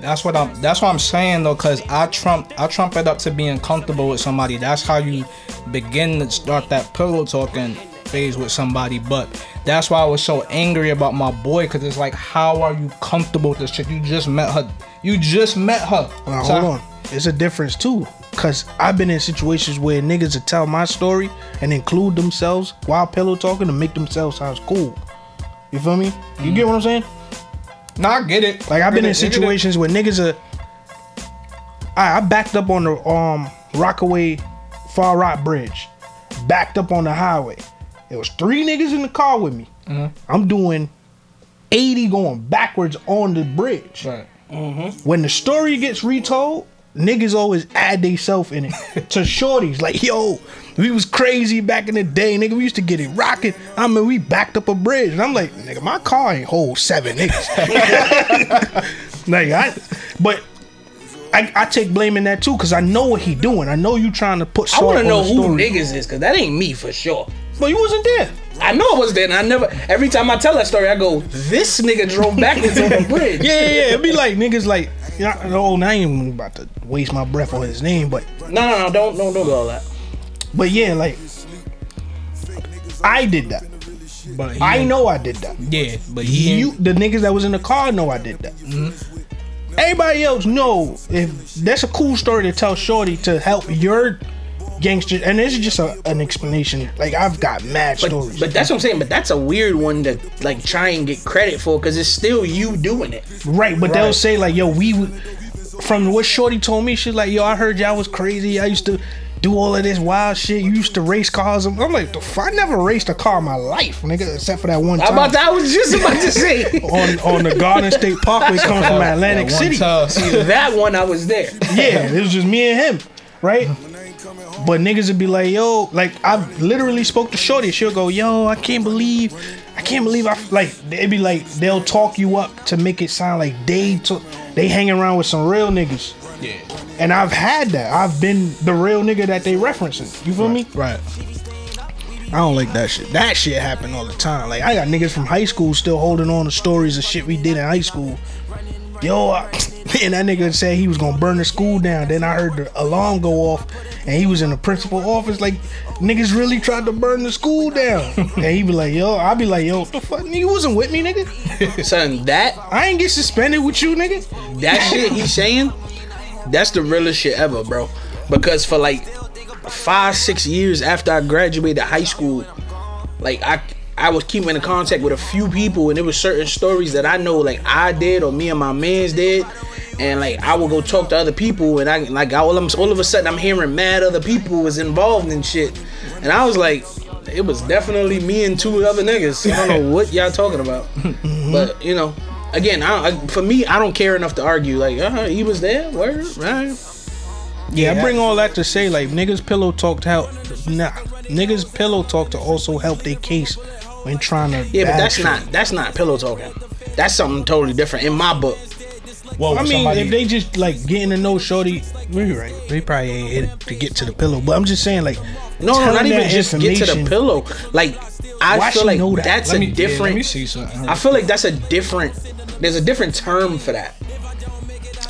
Speaker 3: That's what I'm. That's what I'm saying though, cause I trump. I trump it up to being comfortable with somebody. That's how you begin to start that pillow talking phase with somebody. But that's why I was so angry about my boy, cause it's like, how are you comfortable with this chick? You just met her. You just met her.
Speaker 4: Now,
Speaker 3: So
Speaker 4: hold on. It's a difference too. Cause I've been in situations where niggas will tell my story and include themselves while pillow talking to make themselves sound cool. You feel me? You get what I'm saying?
Speaker 3: No, I get it.
Speaker 4: Like I've been in
Speaker 3: it, it.
Speaker 4: situations where niggas are I, I backed up on the um Rockaway Far Rock Bridge, backed up on the highway. There was three niggas in the car with me. I'm doing 80 going backwards on the bridge.
Speaker 3: Right. Mm-hmm.
Speaker 4: When the story gets retold, niggas always add they self in it to shorties. Like, yo, we was crazy back in the day, nigga. We used to get it rocking. I mean, we backed up a bridge. And I'm like, nigga, my car ain't hold seven niggas. like, I, but I, I take blame in that too, because I know what he doing. I know you trying to put
Speaker 1: I want to know who
Speaker 4: story.
Speaker 1: niggas is, cause that ain't me for sure.
Speaker 4: But you wasn't there.
Speaker 1: I know I was there, and I never. Every time I tell that story, I go, "This nigga drove backwards on the bridge."
Speaker 4: Yeah, yeah, yeah. It'd be like niggas like, oh, now I ain't even about to waste my breath on his name, but
Speaker 1: No, no, no, don't, don't, don't do all that.
Speaker 4: but yeah, like I did that.
Speaker 3: But
Speaker 4: I know I did that.
Speaker 3: Yeah, but he
Speaker 4: You, the niggas that was in the car, know I did that. Mm-hmm. Everybody else know if that's a cool story to tell Shorty to help your gangster, and this is just a, an explanation. Like I've got mad
Speaker 1: But,
Speaker 4: stories.
Speaker 1: but that's what I'm saying. But that's a weird one to like try and get credit for, cause it's still you doing it.
Speaker 4: Right, but they'll say like, "Yo, we," from what Shorty told me, she's like, "Yo, I heard y'all was crazy. I used to do all of this wild shit. You used to race cars." I'm like, "The f- I never raced a car in my life, nigga, except for that one
Speaker 1: How
Speaker 4: time
Speaker 1: about that? I was just about to say
Speaker 4: on on the Garden State Parkway coming from Atlantic
Speaker 3: that
Speaker 4: City."
Speaker 3: time-
Speaker 1: that one. I was there.
Speaker 4: Yeah, it was just me and him, right? But niggas would be like, yo, like I literally spoke to Shorty. She'll go, yo, I can't believe, I can't believe I like. They'd be like, they'll talk you up to make it sound like they took, they hang around with some real niggas.
Speaker 3: Yeah.
Speaker 4: And I've had that. I've been the real nigga that they referencing. You feel me?
Speaker 3: Right.
Speaker 4: I don't like that shit. That shit happen all the time. Like I got niggas from high school still holding on to stories of shit we did in high school. Yo, I, and that nigga said he was gonna burn the school down. Then I heard the alarm go off, and he was in the principal office. Like niggas really tried to burn the school down. and he be like, yo, I be like, yo, what the fuck, nigga wasn't with me, nigga.
Speaker 1: Son, that
Speaker 4: I ain't get suspended with you, nigga.
Speaker 1: that shit he's saying, that's the realest shit ever, bro. Because for like five, six years after I graduated high school, like I I was keeping in contact with a few people and there was certain stories that I know like I did or me and my mans did. And like I would go talk to other people and I like all of, all of a sudden I'm hearing mad other people was involved in shit. And I was like, it was definitely me and two other niggas. I don't know what y'all talking about. But you know, again, I, I, for me, I don't care enough to argue. Like, uh, huh, he was there, word, right?
Speaker 4: Yeah, I bring all that to say like niggas pillow talk to help. Nah, niggas pillow talk to also help their case when trying to.
Speaker 1: Yeah, but that's
Speaker 4: shit.
Speaker 1: not that's not pillow talking. That's something totally different in my book.
Speaker 3: Well,
Speaker 4: I mean,
Speaker 3: somebody,
Speaker 4: if they just like getting to know Shorty, you're right. They probably ain't hit to get to the pillow. But I'm just saying, like,
Speaker 1: No, no, not even just get to the pillow. Like, I
Speaker 4: Why
Speaker 1: feel like
Speaker 4: that?
Speaker 1: that's
Speaker 3: let
Speaker 1: a
Speaker 3: me, yeah,
Speaker 1: different.
Speaker 3: let me see something.
Speaker 1: I feel like that's a different. There's a different term for that.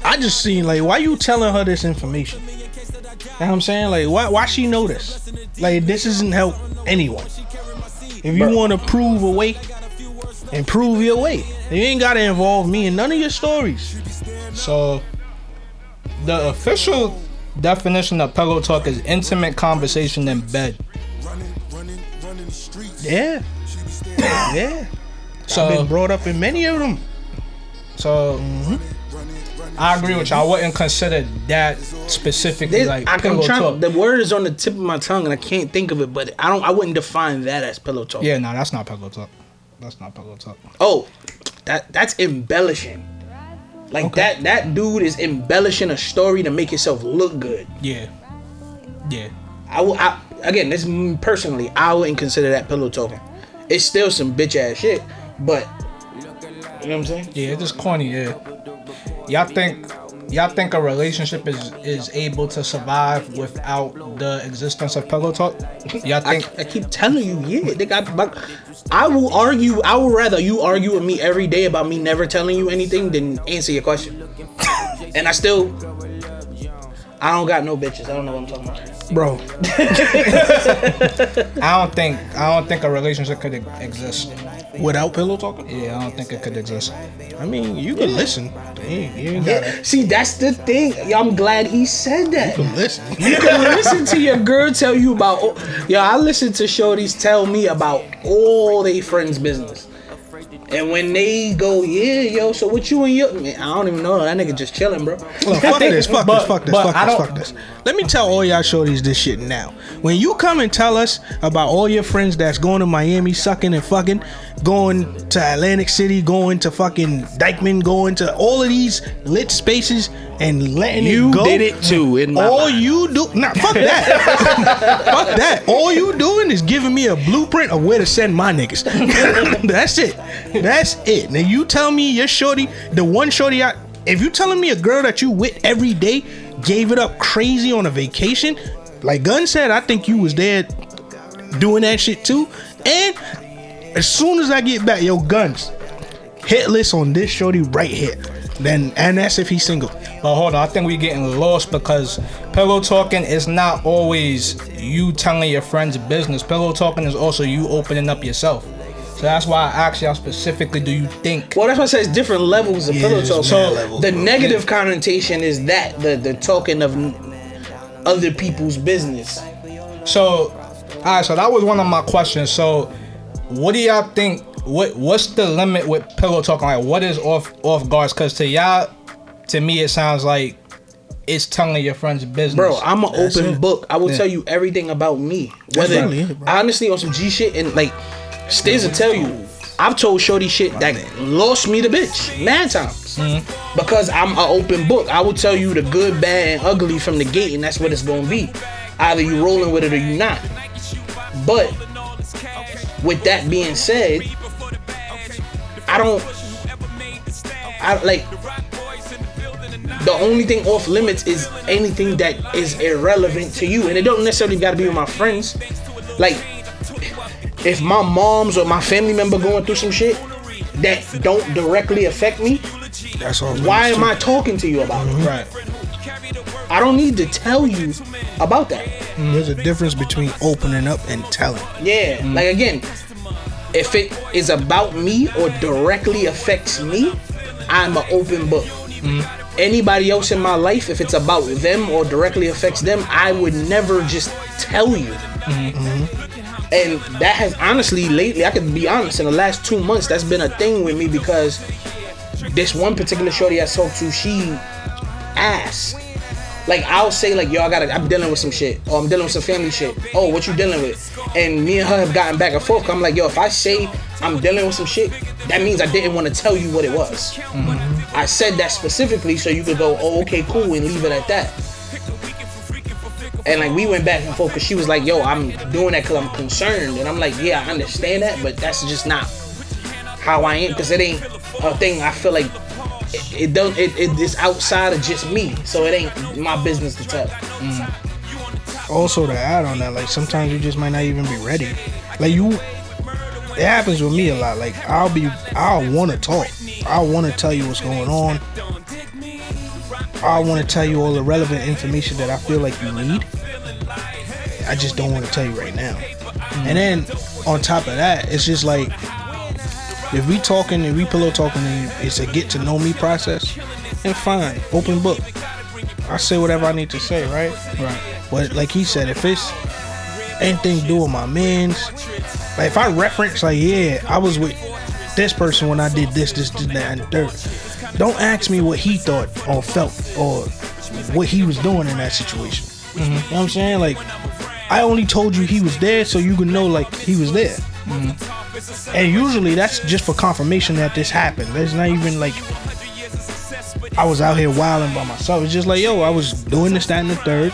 Speaker 4: I just seen like, why you telling her this information? You know what I'm saying? Like, why why she know this? Like, this doesn't help anyone. If you want to prove a way, and prove your way, you ain't gotta involve me in none of your stories.
Speaker 3: So, the official definition of pillow talk is intimate conversation in bed.
Speaker 4: Yeah, yeah.
Speaker 3: So,
Speaker 4: I've been brought up in many of them.
Speaker 3: so mm-hmm. I agree with you. I wouldn't consider that specifically
Speaker 1: There's-
Speaker 3: like
Speaker 1: I,
Speaker 3: pillow
Speaker 1: am trying.
Speaker 3: talk.
Speaker 1: The word is on the tip of my tongue, and I can't think of it. But I don't. I wouldn't define that as pillow talk.
Speaker 3: yeah, no, that's not pillow talk. That's not pillow talk.
Speaker 1: Oh, that that's embellishing. Like that that dude is embellishing a story to make himself look good.
Speaker 3: Yeah, yeah.
Speaker 1: I will. I, again, this personally. I wouldn't consider that pillow talking. It's still some bitch ass shit, but you know what I'm saying.
Speaker 3: Yeah, it's just corny. Yeah, y'all think y'all think a relationship is is able to survive without the existence of pillow talk? Y'all
Speaker 1: I,
Speaker 3: think?
Speaker 1: I keep telling you, yeah, they got. I will argue. I would rather you argue with me every day about me never telling you anything than answer your question. and I still, I don't got no bitches. I don't know what I'm talking about.
Speaker 4: Bro,
Speaker 3: I don't think I don't think a relationship could exist.
Speaker 4: Without pillow talking?
Speaker 3: Yeah, I don't think it could exist.
Speaker 4: I mean, you can listen. You ain't, you ain't gotta
Speaker 1: See, that's the thing. Yeah, I'm glad he said that.
Speaker 4: You can listen.
Speaker 1: You can listen to your girl tell you about. Yeah, I listen to shorties tell me about all they friends' business. And when they go, yeah, yo, so what you and your man, I don't even know. That nigga just chilling, bro.
Speaker 4: Look, fuck this, fuck
Speaker 3: But-
Speaker 4: this, fuck this, fuck
Speaker 3: I
Speaker 4: this, fuck this. Let me tell all y'all shorties this shit now. When you come and tell us about all your friends that's going to Miami, sucking and fucking, going to Atlantic City, going to fucking Dyckman, going to all of these lit spaces and letting
Speaker 1: You
Speaker 4: it go.
Speaker 1: did it too, in my
Speaker 4: all
Speaker 1: mind.
Speaker 4: you do, nah, fuck that, fuck that. All you doing is giving me a blueprint of where to send my niggas. That's it. That's it. Now you tell me your shorty, the one shorty I, if you telling me a girl that you with every day gave it up crazy on a vacation, like Gun said, I think you was there doing that shit too. And as soon as I get back, yo, Guns, hit list on this shorty right here. Then and that's if he's single.
Speaker 3: But hold on, I think we're getting lost because pillow talking is not always you telling your friends business. Pillow talking is also you opening up yourself. So that's why I asked y'all specifically, do you think
Speaker 1: Well, that's why I say it's different levels of
Speaker 4: Yeah,
Speaker 1: pillow talk. So
Speaker 4: levels,
Speaker 1: the
Speaker 4: bro.
Speaker 1: negative connotation is that the the talking of other people's business.
Speaker 3: So, all right. So that was one of my questions. So, what do y'all think? What What's the limit with pillow talking? Like, what is off off guards? Because to y'all, to me, it sounds like it's telling your friend's business.
Speaker 1: Bro, I'm an
Speaker 4: That's
Speaker 1: open
Speaker 4: it.
Speaker 1: book. I will
Speaker 3: Yeah.
Speaker 1: tell you everything about me. Whether
Speaker 4: really
Speaker 1: honestly on some G shit and like Stiz will tell you, I've told Shorty shit that lost me the bitch mad times
Speaker 4: Mm-hmm.
Speaker 1: because I'm an open book. I will tell you the good, bad, and ugly from the gate, and that's what it's gonna be. Either you rolling with it or you not. But with that being said, I don't. I like the only thing off limits is anything that is irrelevant to you, and it don't necessarily got to be with my friends. Like, if my mom's or my family member going through some shit that don't directly affect me,
Speaker 4: That's all.
Speaker 1: why am I talking to you about it? Mm-hmm.
Speaker 3: right.
Speaker 1: I don't need to tell you about that. Mm-hmm.
Speaker 4: There's a difference between opening up and telling.
Speaker 1: Yeah, mm-hmm. like again, if it is about me or directly affects me, I'm an open book. Anybody else in my life, if it's about them or directly affects them, I would never just tell you. And that has honestly lately, I can be honest, in the last two months, that's been a thing with me because this one particular shorty I talked to, she asked. Like I'll say like yo I gotta I'm dealing with some shit or I'm dealing with some family shit. Oh what you dealing with? And me and her have gotten back and forth. I'm like yo if I say I'm dealing with some shit, that means I didn't want to tell you what it was. Mm-hmm. I said that specifically so you could go oh okay cool and leave it at that. And like we went back and forth because she was like yo I'm doing that because I'm concerned and I'm like yeah I understand that but that's just not how I am because it ain't a thing I feel like it, don't it, it it's outside of just me so it ain't my business to tell mm.
Speaker 4: Also, to add on that, like sometimes you just might not even be ready. Like you, it happens with me a lot. Like I'll be, I'll want to talk. I want to tell you what's going on. I want to tell you all the relevant information that I feel like you need. I just don't want to tell you right now. And then on top of that, it's just like if we talking and we pillow talking and it's a get to know me process, then fine, open book. I say whatever I need to say, right?
Speaker 3: Right.
Speaker 4: But like he said, if it's anything to do with my mans, like if I reference like, yeah, I was with this person when I did this, this, this, that, and third. Don't ask me what he thought or felt or what he was doing in that situation. Mm-hmm. You know what I'm saying? Like, I only told you he was there so you could know like he was there. Mm-hmm. And usually that's just for confirmation that this happened. There's not even like I was out here wilding by myself. It's just like, yo, I was doing this, that, and the third.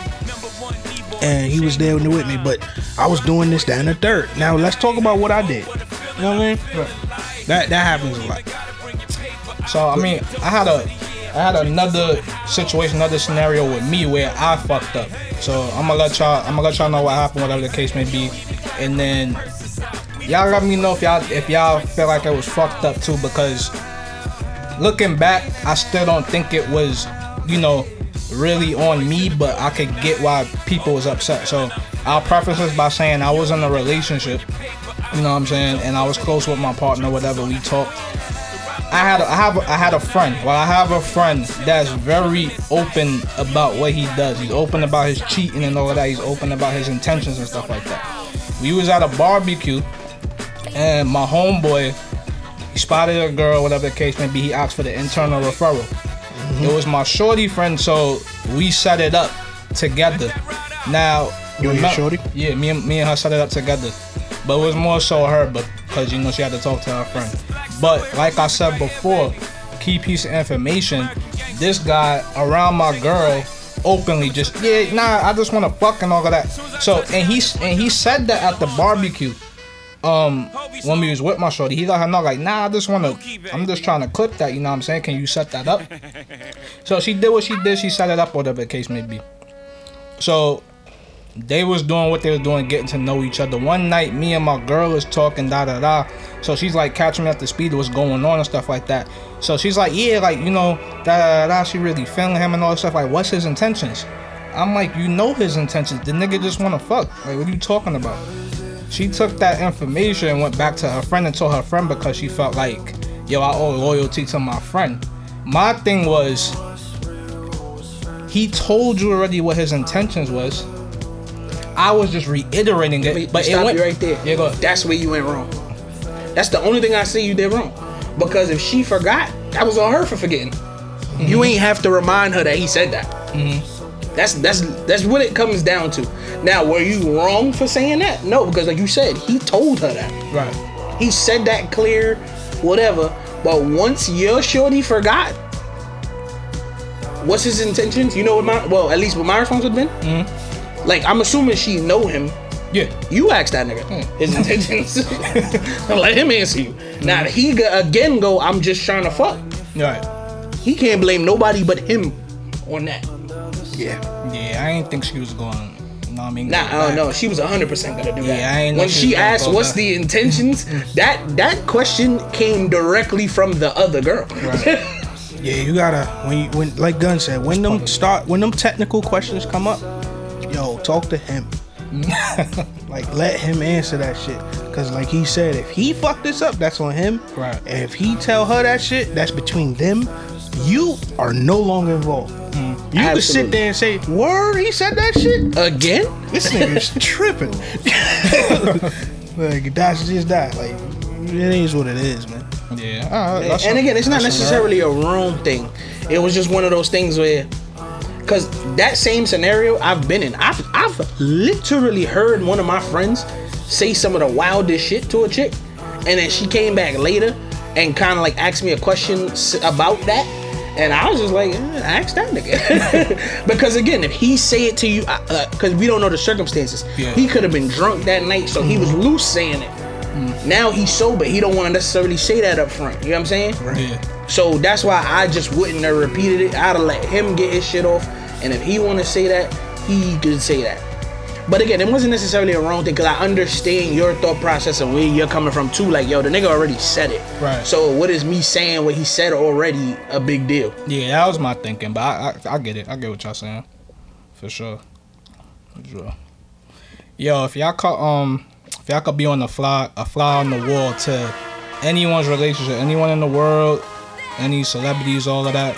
Speaker 4: And he was there with me, but I was doing this, that, and the third. Now let's talk about what I did. You know what I mean? That that happens a lot.
Speaker 3: So I mean, I had a, I had another situation, another scenario with me where I fucked up. So I'm gonna let y'all, I'm gonna let y'all know what happened, whatever the case may be, and then y'all let me know if y'all, if y'all feel like it was fucked up too, because looking back, I still don't think it was, you know, really on me, but I could get why people was upset. So I'll preface this by saying I was in a relationship, you know what I'm saying, and I was close with my partner, whatever we talked. I had a, I have a, I had a friend. Well, I have a friend that's very open about what he does. He's open about his cheating and all of that. He's open about his intentions and stuff like that. We was at a barbecue, and my homeboy He spotted a girl, whatever the case may be. He asked for the internal referral.
Speaker 4: Mm-hmm.
Speaker 3: It was my shorty friend, so we set it up together. Now,
Speaker 4: You and your shorty?
Speaker 3: Yeah, me and me and her set it up together. But it was more so her, but because you know she had to talk to her friend. But like I said before, key piece of information. This guy around my girl openly just yeah nah I just want to fuck and all of that. So and he and he said that at the barbecue. Um, when we was with my shorty, he let her know like, nah, I just wanna, I'm just trying to clip that. You know what I'm saying? Can you set that up? So she did what she did. She set it up, whatever the case may be. So they was doing what they was doing, getting to know each other. One night, me and my girl was talking, da da da. So she's like catching me at the speed of what's going on and stuff like that. So she's like, yeah, like you know, da da da. She really feeling him and all that stuff. Like, what's his intentions? I'm like, you know his intentions. The nigga just wanna fuck. Like, what are you talking about? She took that information and went back to her friend and told her friend because she felt like, yo, I owe loyalty to my friend. My thing was, he told you already what his intentions was. I was just reiterating it, but
Speaker 1: stop
Speaker 3: it went
Speaker 1: right there.
Speaker 3: Yeah, go ahead.
Speaker 1: That's where you went wrong. That's the only thing I see you did wrong. Because if she forgot, that was on her for forgetting.
Speaker 3: Mm-hmm.
Speaker 1: You ain't have to remind her that he said that. That's that's that's what it comes down to. Now, were you wrong for saying that? No, because like you said, he told her that.
Speaker 3: Right.
Speaker 1: He said that clear, whatever. But once your shorty forgot, what's his intentions? You know what my well, at least what my response would have been.
Speaker 3: Mm-hmm.
Speaker 1: Like I'm assuming she know him.
Speaker 3: Yeah.
Speaker 1: You ask that nigga
Speaker 3: Hmm.
Speaker 1: his intentions. Let him answer you. Now he again go. I'm just trying to fuck.
Speaker 3: Right.
Speaker 1: He can't blame nobody but him on that.
Speaker 4: Yeah.
Speaker 3: Yeah, I ain't think she was going. What I mean?
Speaker 1: Nah, I don't know. She was 100 percent gonna do that.
Speaker 3: Yeah, I ain't
Speaker 1: when
Speaker 3: she
Speaker 1: she asked what's
Speaker 3: back.
Speaker 1: the intentions, mm. that that question came directly from the other girl.
Speaker 4: Yeah, you gotta when you when like Gun said, when them start when them technical questions come up, yo, talk to him. like let him answer that shit. Cause like he said, if he fucked this up, that's on him.
Speaker 3: Right.
Speaker 4: And if he tell her that shit, that's between them. You are no longer involved. You can
Speaker 1: Absolutely.
Speaker 4: sit there and say, "Word, he said that shit."
Speaker 1: Again?
Speaker 4: This nigga's tripping. like that's just that. Like it is what it is, man.
Speaker 3: Yeah. Ah, All right, that's
Speaker 1: and
Speaker 3: some-
Speaker 1: again, it's not
Speaker 3: that's some
Speaker 1: necessarily a wrong thing. It was just one of those things where, because that same scenario I've been in, I've I've literally heard one of my friends say some of the wildest shit to a chick, and then she came back later and kind of like asked me a question about that. And I was just like, eh, ask that nigga. because again, if he say it to you, because uh, we don't know the circumstances,
Speaker 3: Yeah.
Speaker 1: he could have been drunk that night, so he was mm-hmm. loose saying it. Mm-hmm. Now he's sober. He don't want to necessarily say that up front. You know what I'm saying?
Speaker 3: Yeah.
Speaker 1: So that's why I just wouldn't have repeated it. I'd have let him get his shit off. And if he want to say that, he could say that. But again, it wasn't necessarily a wrong thing because I understand your thought process and where you're coming from too. Like, yo, the nigga already said it.
Speaker 3: Right.
Speaker 1: So what is me saying what he said already a big deal?
Speaker 3: Yeah, that was my thinking, but I, I I get it. I get what y'all saying, for sure. For sure. Yo, if y'all could um, if y'all could be on the fly a fly on the wall to anyone's relationship, anyone in the world, any celebrities, all of that,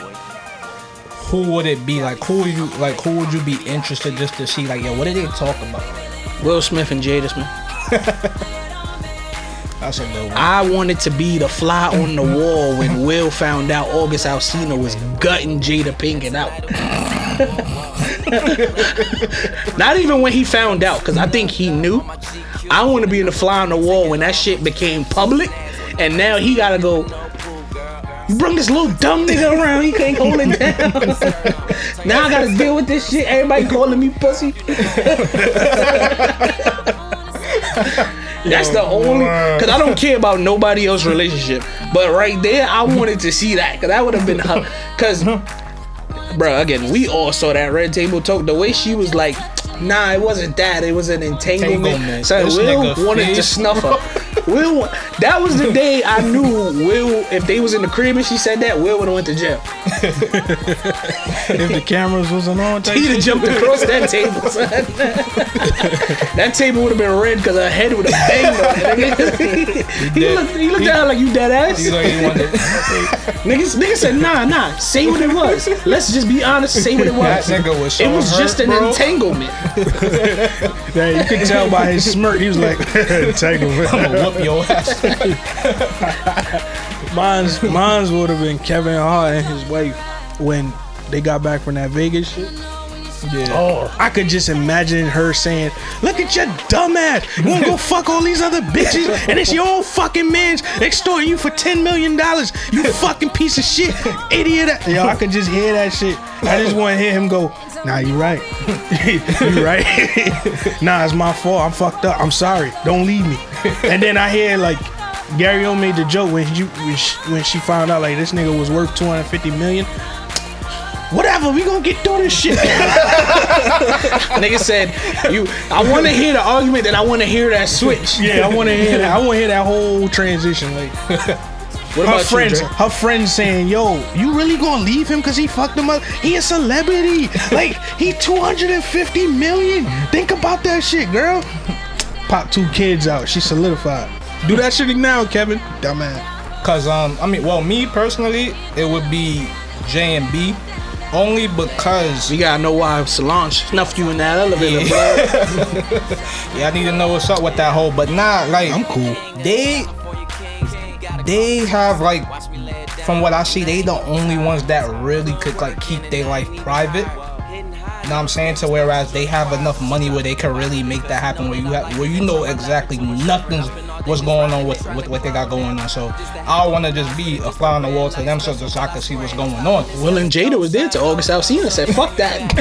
Speaker 3: who would it be? Like who would you like? Who would you be interested just to see? Like, yo, what did they talk about?
Speaker 1: Will Smith and Jada Smith.
Speaker 3: That's a good one.
Speaker 1: I wanted to be the fly on the wall when Will found out August Alsina was gutting Jada Pinkett out. Not even when he found out, because I think he knew. I want to be in the fly on the wall when that shit became public, and now he gotta go. You bring this little dumb nigga around, he can't hold it down. now I gotta deal with this shit. Everybody calling me pussy. That's the only because I don't care about nobody else's relationship. But right there, I wanted to see that because that would have been because, bro. Again, we all saw that red table talk. The way she was like, "Nah, it wasn't that. It was an entanglement."
Speaker 3: Entanglement.
Speaker 1: So
Speaker 3: This
Speaker 1: Will wanted to snuff her. Will, that was the day I knew Will. If they was in the crib and she said that, Will would have went to jail.
Speaker 4: If the cameras wasn't on,
Speaker 1: He'd have jumped across that table. Son. that table would have been red because her head would have banged on it. nigga. he, looked, he looked at her like you dead ass.
Speaker 3: He's like, he wanted-
Speaker 1: Niggas, niggas said, nah, nah, say what it was. Let's just be honest, say what it was.
Speaker 3: That nigga was
Speaker 1: it was just an
Speaker 3: bro.
Speaker 1: entanglement.
Speaker 4: Yeah, you could tell by his smirk. He was like, "Take him."
Speaker 3: I'm gonna whoop your ass.
Speaker 4: Mine's, mine's would have been Kevin Hart and his wife when they got back from that Vegas shit.
Speaker 3: Yeah.
Speaker 4: Oh, I could just imagine her saying, "Look at your dumb ass. You wanna go fuck all these other bitches, and it's your own fucking man's extorting you for ten million dollars. You fucking piece of shit, idiot." Yo, I could just hear that shit. I just want to hear him go, "Nah, you right. you right. nah, it's my fault. I'm fucked up. I'm sorry. Don't leave me." And then I hear like. Gary O made the joke when you when she, when she found out like this nigga was worth 250 million. Whatever, we gonna get through this shit.
Speaker 1: Nigga said, "You." I want to hear the argument, then I want to hear that switch.
Speaker 4: Yeah, I want to hear that. I want to hear that whole transition. Like
Speaker 1: What
Speaker 4: her
Speaker 1: about
Speaker 4: friends,
Speaker 1: you,
Speaker 4: her friends saying, "Yo, you really gonna leave him because he fucked him up? He a celebrity. Like he 250 million. Think about that shit, girl. Pop two kids out. She solidified. Do that shit now, Kevin. Dumbass.
Speaker 3: Cause um, I mean, well, me personally, it would be J and B, only because
Speaker 1: You gotta know why Solange snuffed you in that elevator, bro.
Speaker 3: yeah, I need to know what's up with that whole. But nah, like
Speaker 4: I'm cool.
Speaker 3: they they have like from what I see, they the only ones that really could like keep their life private. You know what I'm saying? To whereas they have enough money where they can really make that happen where you have where you know exactly nothing's what's going on with, with what they got going on. So I wanna just be a fly on the wall to them so just so I can see what's going on.
Speaker 1: Will and Jada was there to August Alsina said, "Fuck that."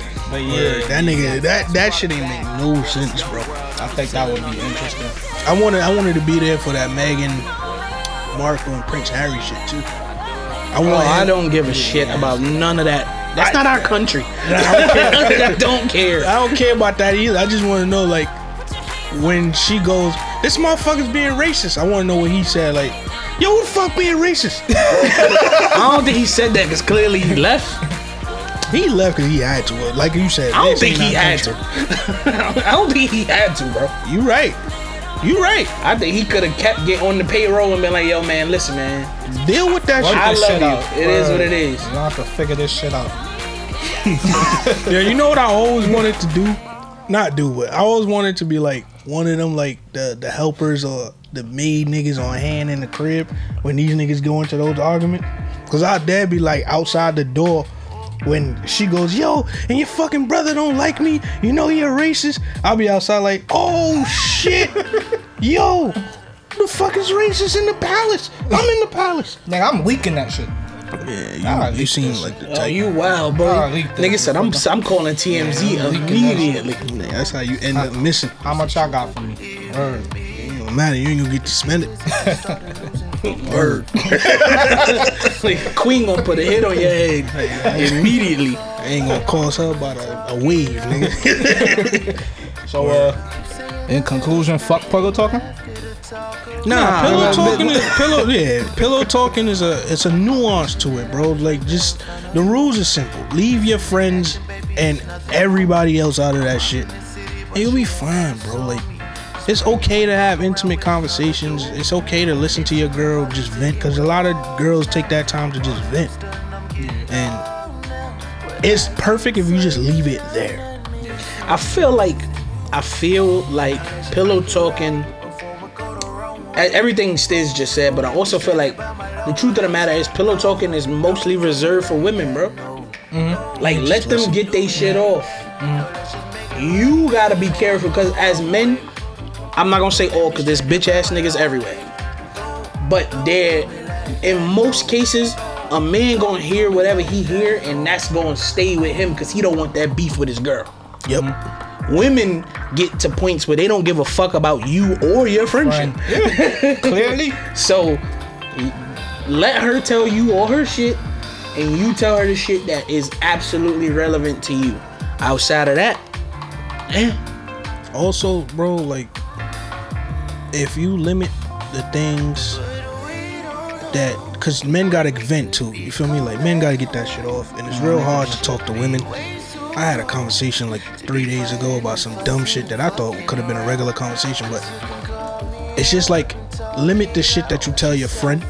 Speaker 3: But yeah,
Speaker 4: That nigga, that that shit ain't make no sense, bro.
Speaker 3: I think that would be interesting.
Speaker 4: I wanted, I wanted to be there for that Meghan Markle and Prince Harry shit too. I want.
Speaker 1: Oh, I don't give a shit about none of that. That's not our country. I don't care.
Speaker 4: I don't care about that either. I just want to know, like, when she goes, this motherfucker's being racist. I want to know what he said. Like, yo, who the fuck being racist?
Speaker 1: I don't think he said that because clearly he left.
Speaker 4: he left because he had to. Like you said,
Speaker 1: I don't think he had
Speaker 4: country.
Speaker 1: to. I don't think he had to, bro.
Speaker 4: You right. You right.
Speaker 1: I think he could have kept getting on the payroll and been like, "Yo, man, listen, man.
Speaker 4: Deal with that
Speaker 3: shit."
Speaker 1: I
Speaker 3: this
Speaker 1: love
Speaker 3: shit
Speaker 1: you.
Speaker 3: out.
Speaker 1: It is
Speaker 3: Word.
Speaker 1: what it is."
Speaker 3: You don't have to figure this shit out.
Speaker 4: Yeah, you know what I always wanted to do? Not do, but I always wanted to be like one of them, like the the helpers or the maid niggas on hand in the crib when these niggas go into those arguments. Cause our dad be like outside the door when she goes, yo, and your fucking brother don't like me. You know you're racist. I'll be outside like, oh shit, yo, the fuck is racist in the palace? I'm in the palace.
Speaker 3: Nigga, I'm leaking that shit.
Speaker 4: Yeah,
Speaker 3: Ah,
Speaker 4: you, you seem
Speaker 3: this
Speaker 4: like the
Speaker 1: Oh, you wild, bro. Nigga said, "I'm I'm calling TMZ immediately."
Speaker 4: Yeah, that's how you end up missing.
Speaker 3: How much y'all got from me? Word.
Speaker 4: It don't matter. You ain't gonna get to spend it. Word.
Speaker 1: Like Queen gonna put a hit on your head immediately.
Speaker 4: I ain't gonna cost her about a, a wave, nigga.
Speaker 3: So, uh, in conclusion, fuck pillow talking.
Speaker 4: Nah, pillow talking is pillow. Yeah, pillow talking is a it's a nuance to it, bro. Like just the rules are simple. Leave your friends and everybody else out of that shit. And you'll be fine, bro. Like it's okay to have intimate conversations. It's okay to listen to your girl just vent because a lot of girls take that time to just vent, and it's perfect if you just leave it there.
Speaker 1: I feel like I feel like pillow talking. Everything Stiz just said, but I also feel like the truth of the matter is pillow talking is mostly reserved for women, bro. Mm-hmm. Like let them get their shit off. Mm-hmm. You gotta be careful because as men, I'm not gonna say all because there's bitch ass niggas everywhere. But there, in most cases, a man gonna hear whatever he hear, and that's gonna stay with him because he don't want that beef with his girl
Speaker 4: Yep.
Speaker 1: women get to points where they don't give a fuck about you or your friendship.
Speaker 3: Clearly,
Speaker 1: So let her tell you all her shit and you tell her the shit that is absolutely relevant to you. Outside of that, eh,
Speaker 4: also, bro, like if you limit the things that because men gotta vent too, you feel me? Like men gotta get that shit off, and it's real hard to talk to women. I had a conversation like three days ago about some dumb shit that I thought could have been a regular conversation, but it's just like limit the shit that you tell your friend,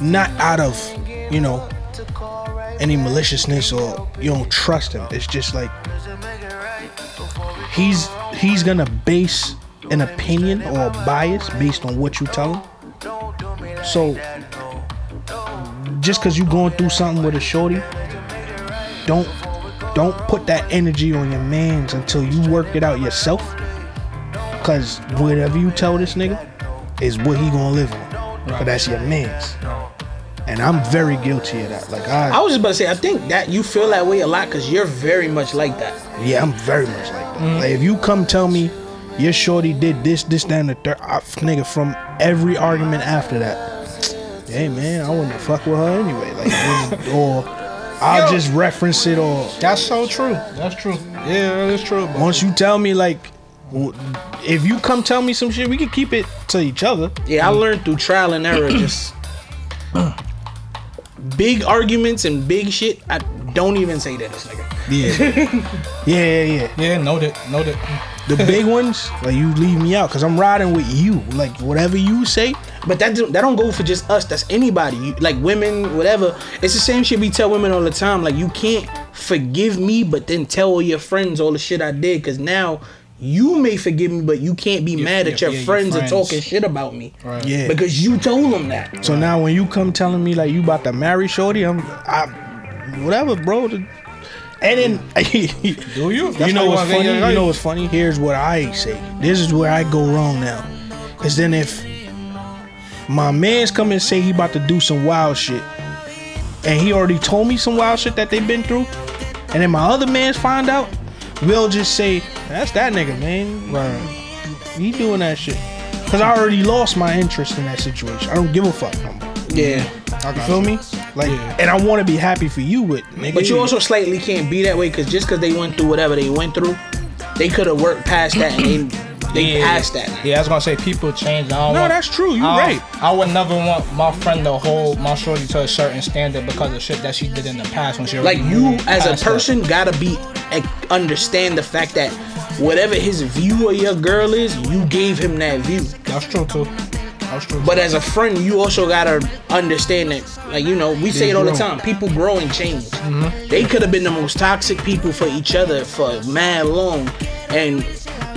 Speaker 4: not out of you know any maliciousness or you don't trust him. It's just like he's he's gonna base an opinion or a bias based on what you tell him. So just cause you're going through something with a shorty, don't don't put that energy on your mans until you work it out yourself. Cause whatever you tell this nigga is what he gonna live on. But that's your man's. And I'm very guilty of that. Like
Speaker 1: I was just about to say, I think that you feel that way a lot because you're very much like that.
Speaker 4: Yeah, I'm very much like that. Mm-hmm. Like if you come tell me your shorty did this, this, that, and the third, I, nigga, from every argument after that, hey man, I wouldn't fuck with her anyway. Like, this- or I'll
Speaker 3: Yo.
Speaker 4: just reference it, or
Speaker 3: That's so true. That's true. Yeah, that's true. But
Speaker 4: once you tell me like, if you come tell me some shit, we can keep it to each other.
Speaker 1: Yeah, I learned through trial and error. just big arguments and big shit. I don't even say that nigga.
Speaker 4: Yeah, yeah, yeah, yeah.
Speaker 3: yeah, noted, noted.
Speaker 4: The big ones, like you leave me out, cause I'm riding with you. Like whatever you say,
Speaker 1: But that don't- that don't go for just us. That's anybody. Like women, whatever. It's the same shit we tell women all the time. Like you can't forgive me, but then tell all your friends all the shit I did. Cause now you may forgive me, but you can't be mad at your
Speaker 3: yeah, your
Speaker 1: friends,
Speaker 3: friends.
Speaker 1: are talking shit about me.
Speaker 3: Right.
Speaker 4: Yeah.
Speaker 1: Because you told them that.
Speaker 4: So now when you come telling me like you about to marry Shorty, I'm, I, whatever, bro. the- And then
Speaker 3: Do you? That's
Speaker 4: you know what's funny? You know what's funny? Here's what I say. This is where I go wrong now. Cause then if my man's come and say he about to do some wild shit, and he already told me some wild shit that they've been through, and then my other man's find out, we'll just say that's that nigga, man.
Speaker 3: Right.
Speaker 4: He doing that shit. Cause I already lost my interest in that situation. I don't give a fuck no more.
Speaker 1: Yeah.
Speaker 4: You feel me? Like,
Speaker 3: Yeah.
Speaker 4: and I want to be happy for you, but nigga,
Speaker 1: But you also slightly can't be that way because just because they went through whatever they went through, they could have worked past that and they they
Speaker 3: Yeah.
Speaker 1: passed that.
Speaker 3: Yeah, I was gonna say people change. I don't
Speaker 4: No,
Speaker 3: want-
Speaker 4: that's true. You
Speaker 3: I don't-
Speaker 4: right.
Speaker 3: I would never want my friend to hold my shorty to a certain standard because of shit that she did in the past when she
Speaker 1: Like you as a
Speaker 3: past that.
Speaker 1: person gotta be eh, understand the fact that whatever his view of your girl is, you gave him that view.
Speaker 3: That's true too.
Speaker 1: But as a friend, you also gotta understand that, like you know, we say it all the time. People grow and change.
Speaker 3: Mm-hmm.
Speaker 1: They could have been the most toxic people for each other for mad long, and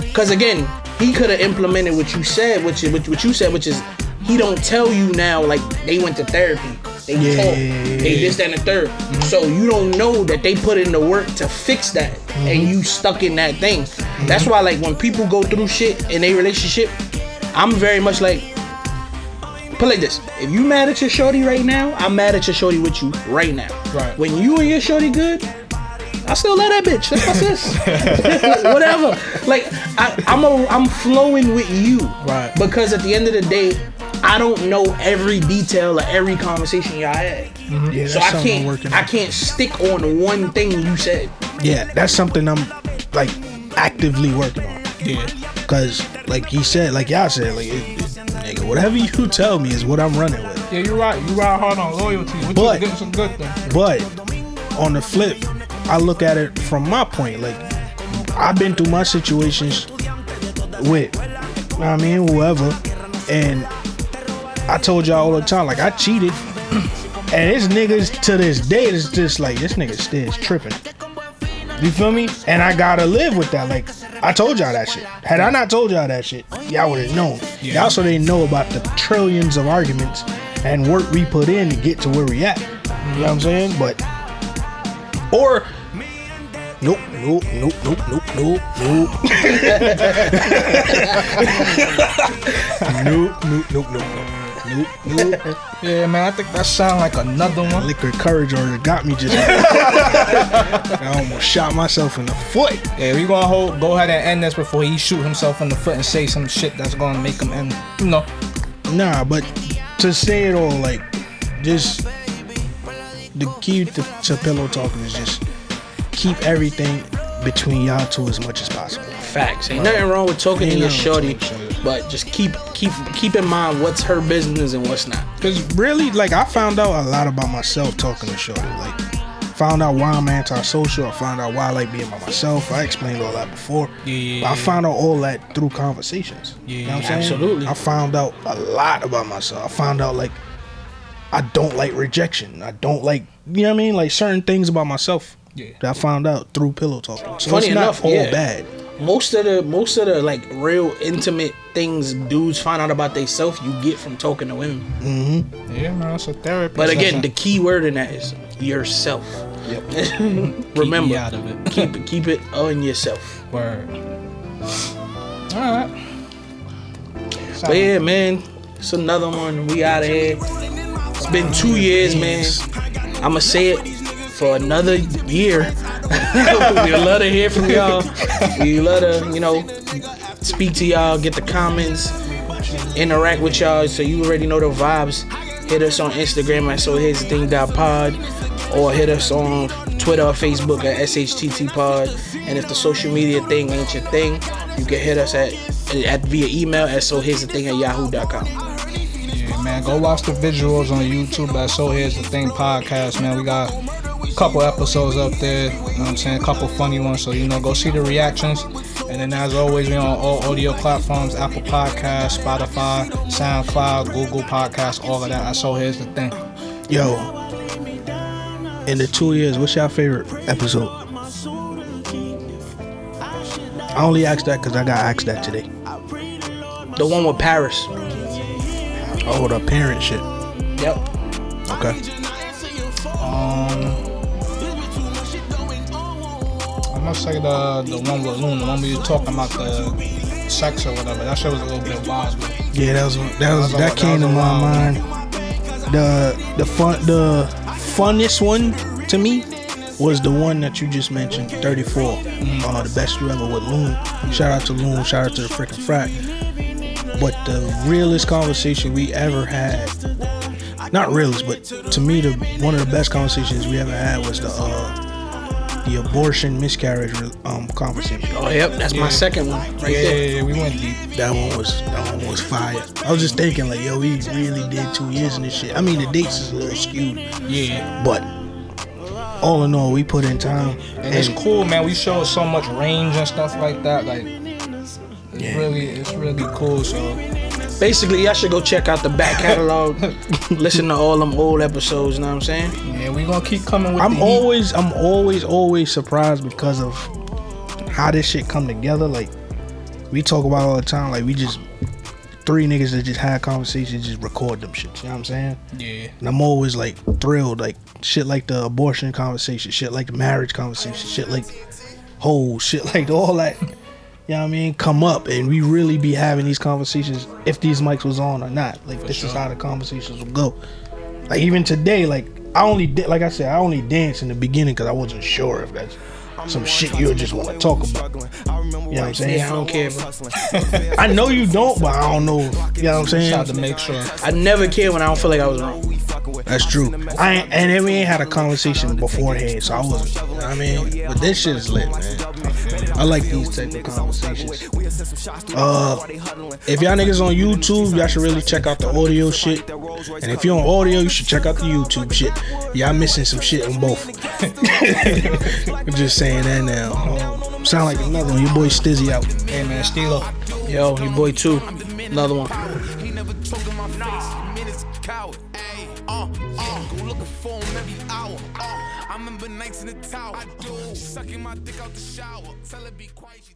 Speaker 1: because again, he could have implemented what you said, which is what, you said, which is he don't tell you now like they went to therapy, they
Speaker 4: Yeah,
Speaker 1: talk,
Speaker 4: yeah, yeah,
Speaker 1: they this that and the 3rd mm-hmm. So you don't know that they put in the work to fix that, and mm-hmm. you stuck in that thing. That's mm-hmm. why like when people go through shit in a relationship, I'm very much like put like this: if you mad at your shorty right now, I'm mad at your shorty with you right now.
Speaker 3: Right.
Speaker 1: When you and your shorty good, I still love that bitch. That's my sis. Whatever. Like I, I'm a, I'm flowing with you.
Speaker 3: Right.
Speaker 1: Because at the end of the day, I don't know every detail of every conversation y'all had. Mm-hmm.
Speaker 4: Yeah,
Speaker 1: So I can't I can't stick on one thing you said.
Speaker 4: Yeah, that's something I'm like actively working on.
Speaker 3: yeah.
Speaker 4: Cause like he said, like y'all said, like it, nigga, whatever you tell me is what I'm running with.
Speaker 3: Yeah, you're right. You ride hard on loyalty, which
Speaker 4: But-
Speaker 3: is a good thing.
Speaker 4: But on the flip, I look at it from my point. Like I've been through my situations with, you know I mean, whoever, and I told y'all all the time, like I cheated, and this niggas to this day is just like this nigga still tripping. You feel me? And I gotta live with that. Like I told y'all that shit. Had I not told y'all that shit, y'all would have known. Y'all so they know about the trillions of arguments and work we put in to get to where we at. You know what I'm saying? But or nope, nope, nope, nope, nope, nope, nope. nope, nope, nope, nope, nope, nope, nope.
Speaker 3: Yeah, man, I think that sound like another one.
Speaker 4: Liquid courage or it got me just. I almost shot myself in the foot.
Speaker 3: Yeah, we gonna hold, go ahead and end this before he shoot himself in the foot and say some shit that's gonna make him end. You know,
Speaker 4: Nah, but to say it all, like, just the key to, to pillow talking is just keep everything between y'all two as much as possible.
Speaker 1: Facts. Ain't nothing wrong with talking to your
Speaker 4: nothing
Speaker 1: shorty,
Speaker 4: wrong with talking to your
Speaker 1: but just keep keep keep in mind what's her business and what's not.
Speaker 4: Cause really, like, I found out a lot about myself talking to Shorty. Like, found out why I'm antisocial. I found out why I like being by myself. I explained all that before.
Speaker 3: Yeah, yeah,
Speaker 4: But I found out all that through conversations. you know what I'm saying?
Speaker 1: absolutely.
Speaker 4: I found out a lot about myself. I found out like I don't like rejection. I don't like you know what I mean, like certain things about myself
Speaker 3: Yeah.
Speaker 4: that I found out through pillow talking. So
Speaker 1: Funny
Speaker 4: it's not
Speaker 1: enough,
Speaker 4: all
Speaker 1: yeah.
Speaker 4: bad.
Speaker 1: Most of the most of the like real intimate things dudes find out about themselves you get from talking to women. Mm-hmm.
Speaker 3: Yeah, man, it's a therapy.
Speaker 1: But again,
Speaker 3: session.
Speaker 1: the key word in that is yourself.
Speaker 3: Yep.
Speaker 1: Remember,
Speaker 3: me out of it.
Speaker 1: keep it keep it on yourself.
Speaker 3: Word. All right.
Speaker 1: But yeah, man, it's another one. We out of here. It's been two years, man. I'ma say it for another year. we love to hear from y'all. We love to, you know, speak to y'all, get the comments, interact with y'all. So you already know the vibes. Hit us on Instagram at so here's the thing pod, or hit us on Twitter or Facebook at SHTT pod. And if the social media thing ain't your thing, you can hit us at at via email at so here's the thing at yahoo.com.
Speaker 3: Yeah, man, go watch the visuals on YouTube at So Here's the Thing podcast, man. We got couple episodes up there, you know what I'm saying? A couple funny ones, so you know, go see the reactions. And then, as always, we're on all audio platforms Apple Podcasts, Spotify, SoundCloud, Google Podcasts, all of that. At So Here's the Thing.
Speaker 4: Yo, in the two years, what's your favorite episode? I only asked that because I got asked that today.
Speaker 1: The one with Paris.
Speaker 4: Oh, the parent shit.
Speaker 1: Yep.
Speaker 4: Okay.
Speaker 3: Gonna say the the one with Loon, the one we were talking about the sex or whatever. That shit was a little bit wild. but-
Speaker 4: Yeah, that was that was
Speaker 3: That
Speaker 4: that came to my mind. The the fun the funnest one to me was the one that you just mentioned, 34. Uh, the best you ever with Loon. Shout out to Loon. Shout out to the freaking frat. But the realest conversation we ever had, not realest, but to me, the one of the best conversations we ever had was the uh, the abortion miscarriage um conversation.
Speaker 1: Oh, yep. That's my second one right
Speaker 3: yeah,
Speaker 1: there.
Speaker 3: yeah, yeah, we went deep.
Speaker 4: That one was that one was fire. I was just thinking like, yo, we really did two years in this shit. I mean, the dates is a little skewed,
Speaker 3: Yeah.
Speaker 4: but all in all, we put in time.
Speaker 3: And it's cool, man. We show so much range and stuff like that. Like, it's
Speaker 4: Yeah.
Speaker 3: really, it's really cool. So,
Speaker 1: Basically, y'all should go check out the back catalog, listen to all them old episodes. You know what I'm saying?
Speaker 3: yeah, we gonna keep coming with
Speaker 4: I'm
Speaker 3: the heat.
Speaker 4: always, I'm always, always surprised because of how this shit come together. Like we talk about all the time. Like we just three niggas that just had conversations, just record them shit. You know what I'm saying?
Speaker 3: Yeah.
Speaker 4: And I'm always like thrilled, like shit like the abortion conversation, shit like the marriage conversation, shit like whole shit like all that. You know what I mean? Come up and we really be having these conversations if these mics was on or not. Like this is how the conversations will go. Like even today, like I only did, like I said, I only danced in the beginning because I wasn't sure if that's some shit you just want to talk about. You know what I'm saying?
Speaker 1: Yeah, I don't care.
Speaker 4: I know you don't, but I don't know. You know what I'm saying?
Speaker 3: Tried to make sure.
Speaker 1: I never care when I don't feel like I was wrong.
Speaker 4: That's true. I ain't, and then we ain't had a conversation beforehand, so I wasn't. You know what I mean, but this shit is lit, man. I like these type of conversations. Uh, if y'all niggas on YouTube, y'all should really check out the audio shit. And if you're on audio, you should check out the YouTube shit. Y'all missing some shit on both. I'm just saying that now. Um, sound like another one. Your boy Stizzy out.
Speaker 3: Hey, man, Stilo.
Speaker 1: Yo, your boy too. Another one.
Speaker 5: In the tower. I do. Sucking my dick out the shower. Tell her be quiet.